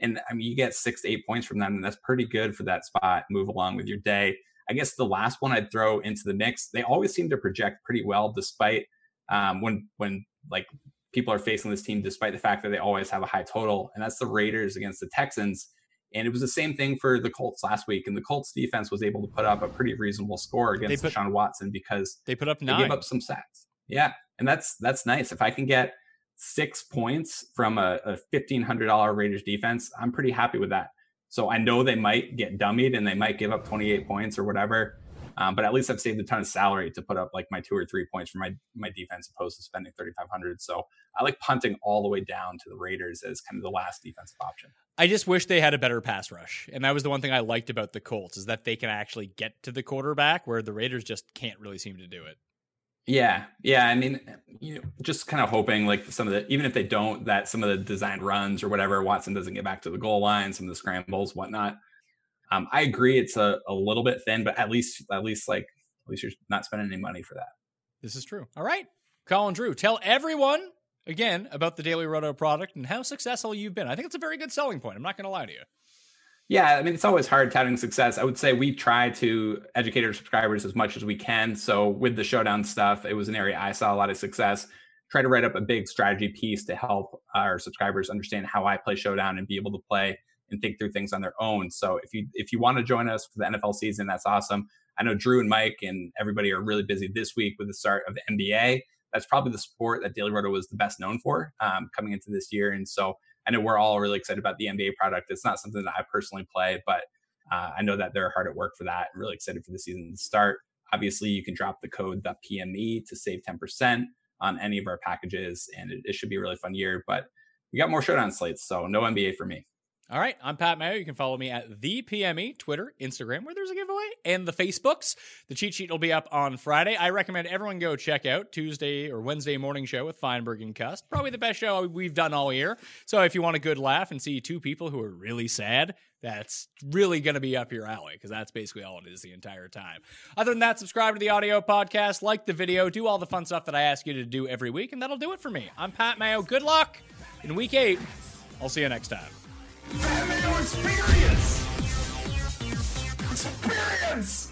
And I mean, you get six to eight points from them, and that's pretty good for that spot. Move along with your day. I guess the last one I'd throw into the mix, they always seem to project pretty well, despite um, when when like people are facing this team, despite the fact that they always have a high total, and that's the Raiders against the Texans. And it was the same thing for the Colts last week, and the Colts defense was able to put up a pretty reasonable score against put, Sean Watson because they put up nine. They gave up some sacks. Yeah, and that's that's nice. If I can get six points from a, a fifteen hundred dollar Raiders defense, I'm pretty happy with that. So I know they might get dummied and they might give up 28 points or whatever. Um, but at least I've saved a ton of salary to put up like my two or three points for my my defense opposed to spending 3,500. So I like punting all the way down to the Raiders as kind of the last defensive option. I just wish they had a better pass rush, and that was the one thing I liked about the Colts is that they can actually get to the quarterback, where the Raiders just can't really seem to do it. Yeah, yeah. I mean, you know, just kind of hoping like some of the even if they don't, that some of the design runs or whatever, Watson doesn't get back to the goal line, some of the scrambles, whatnot. Um, I agree, it's a, a little bit thin, but at least at least like at least you're not spending any money for that. This is true. All right, Colin Drew, tell everyone again about the Daily Roto product and how successful you've been. I think it's a very good selling point. I'm not going to lie to you. Yeah, I mean, it's always hard touting success. I would say we try to educate our subscribers as much as we can. So with the showdown stuff, it was an area I saw a lot of success. Try to write up a big strategy piece to help our subscribers understand how I play showdown and be able to play and think through things on their own. So if you if you want to join us for the NFL season, that's awesome. I know Drew and Mike and everybody are really busy this week with the start of the NBA. That's probably the sport that Daily Roto was the best known for um, coming into this year, and so I know we're all really excited about the NBA product. It's not something that I personally play, but uh, I know that they're hard at work for that. Really excited for the season to start. Obviously, you can drop the code the PME to save 10% on any of our packages, and it, it should be a really fun year. But we got more showdown slates, so no NBA for me. All right, I'm Pat Mayo. You can follow me at the PME, Twitter, Instagram, where there's a giveaway, and the Facebooks. The cheat sheet will be up on Friday. I recommend everyone go check out Tuesday or Wednesday morning show with Feinberg and Cust. Probably the best show we've done all year. So if you want a good laugh and see two people who are really sad, that's really going to be up your alley because that's basically all it is the entire time. Other than that, subscribe to the audio podcast, like the video, do all the fun stuff that I ask you to do every week, and that'll do it for me. I'm Pat Mayo. Good luck in week eight. I'll see you next time. Pat Mayo experience! Experience!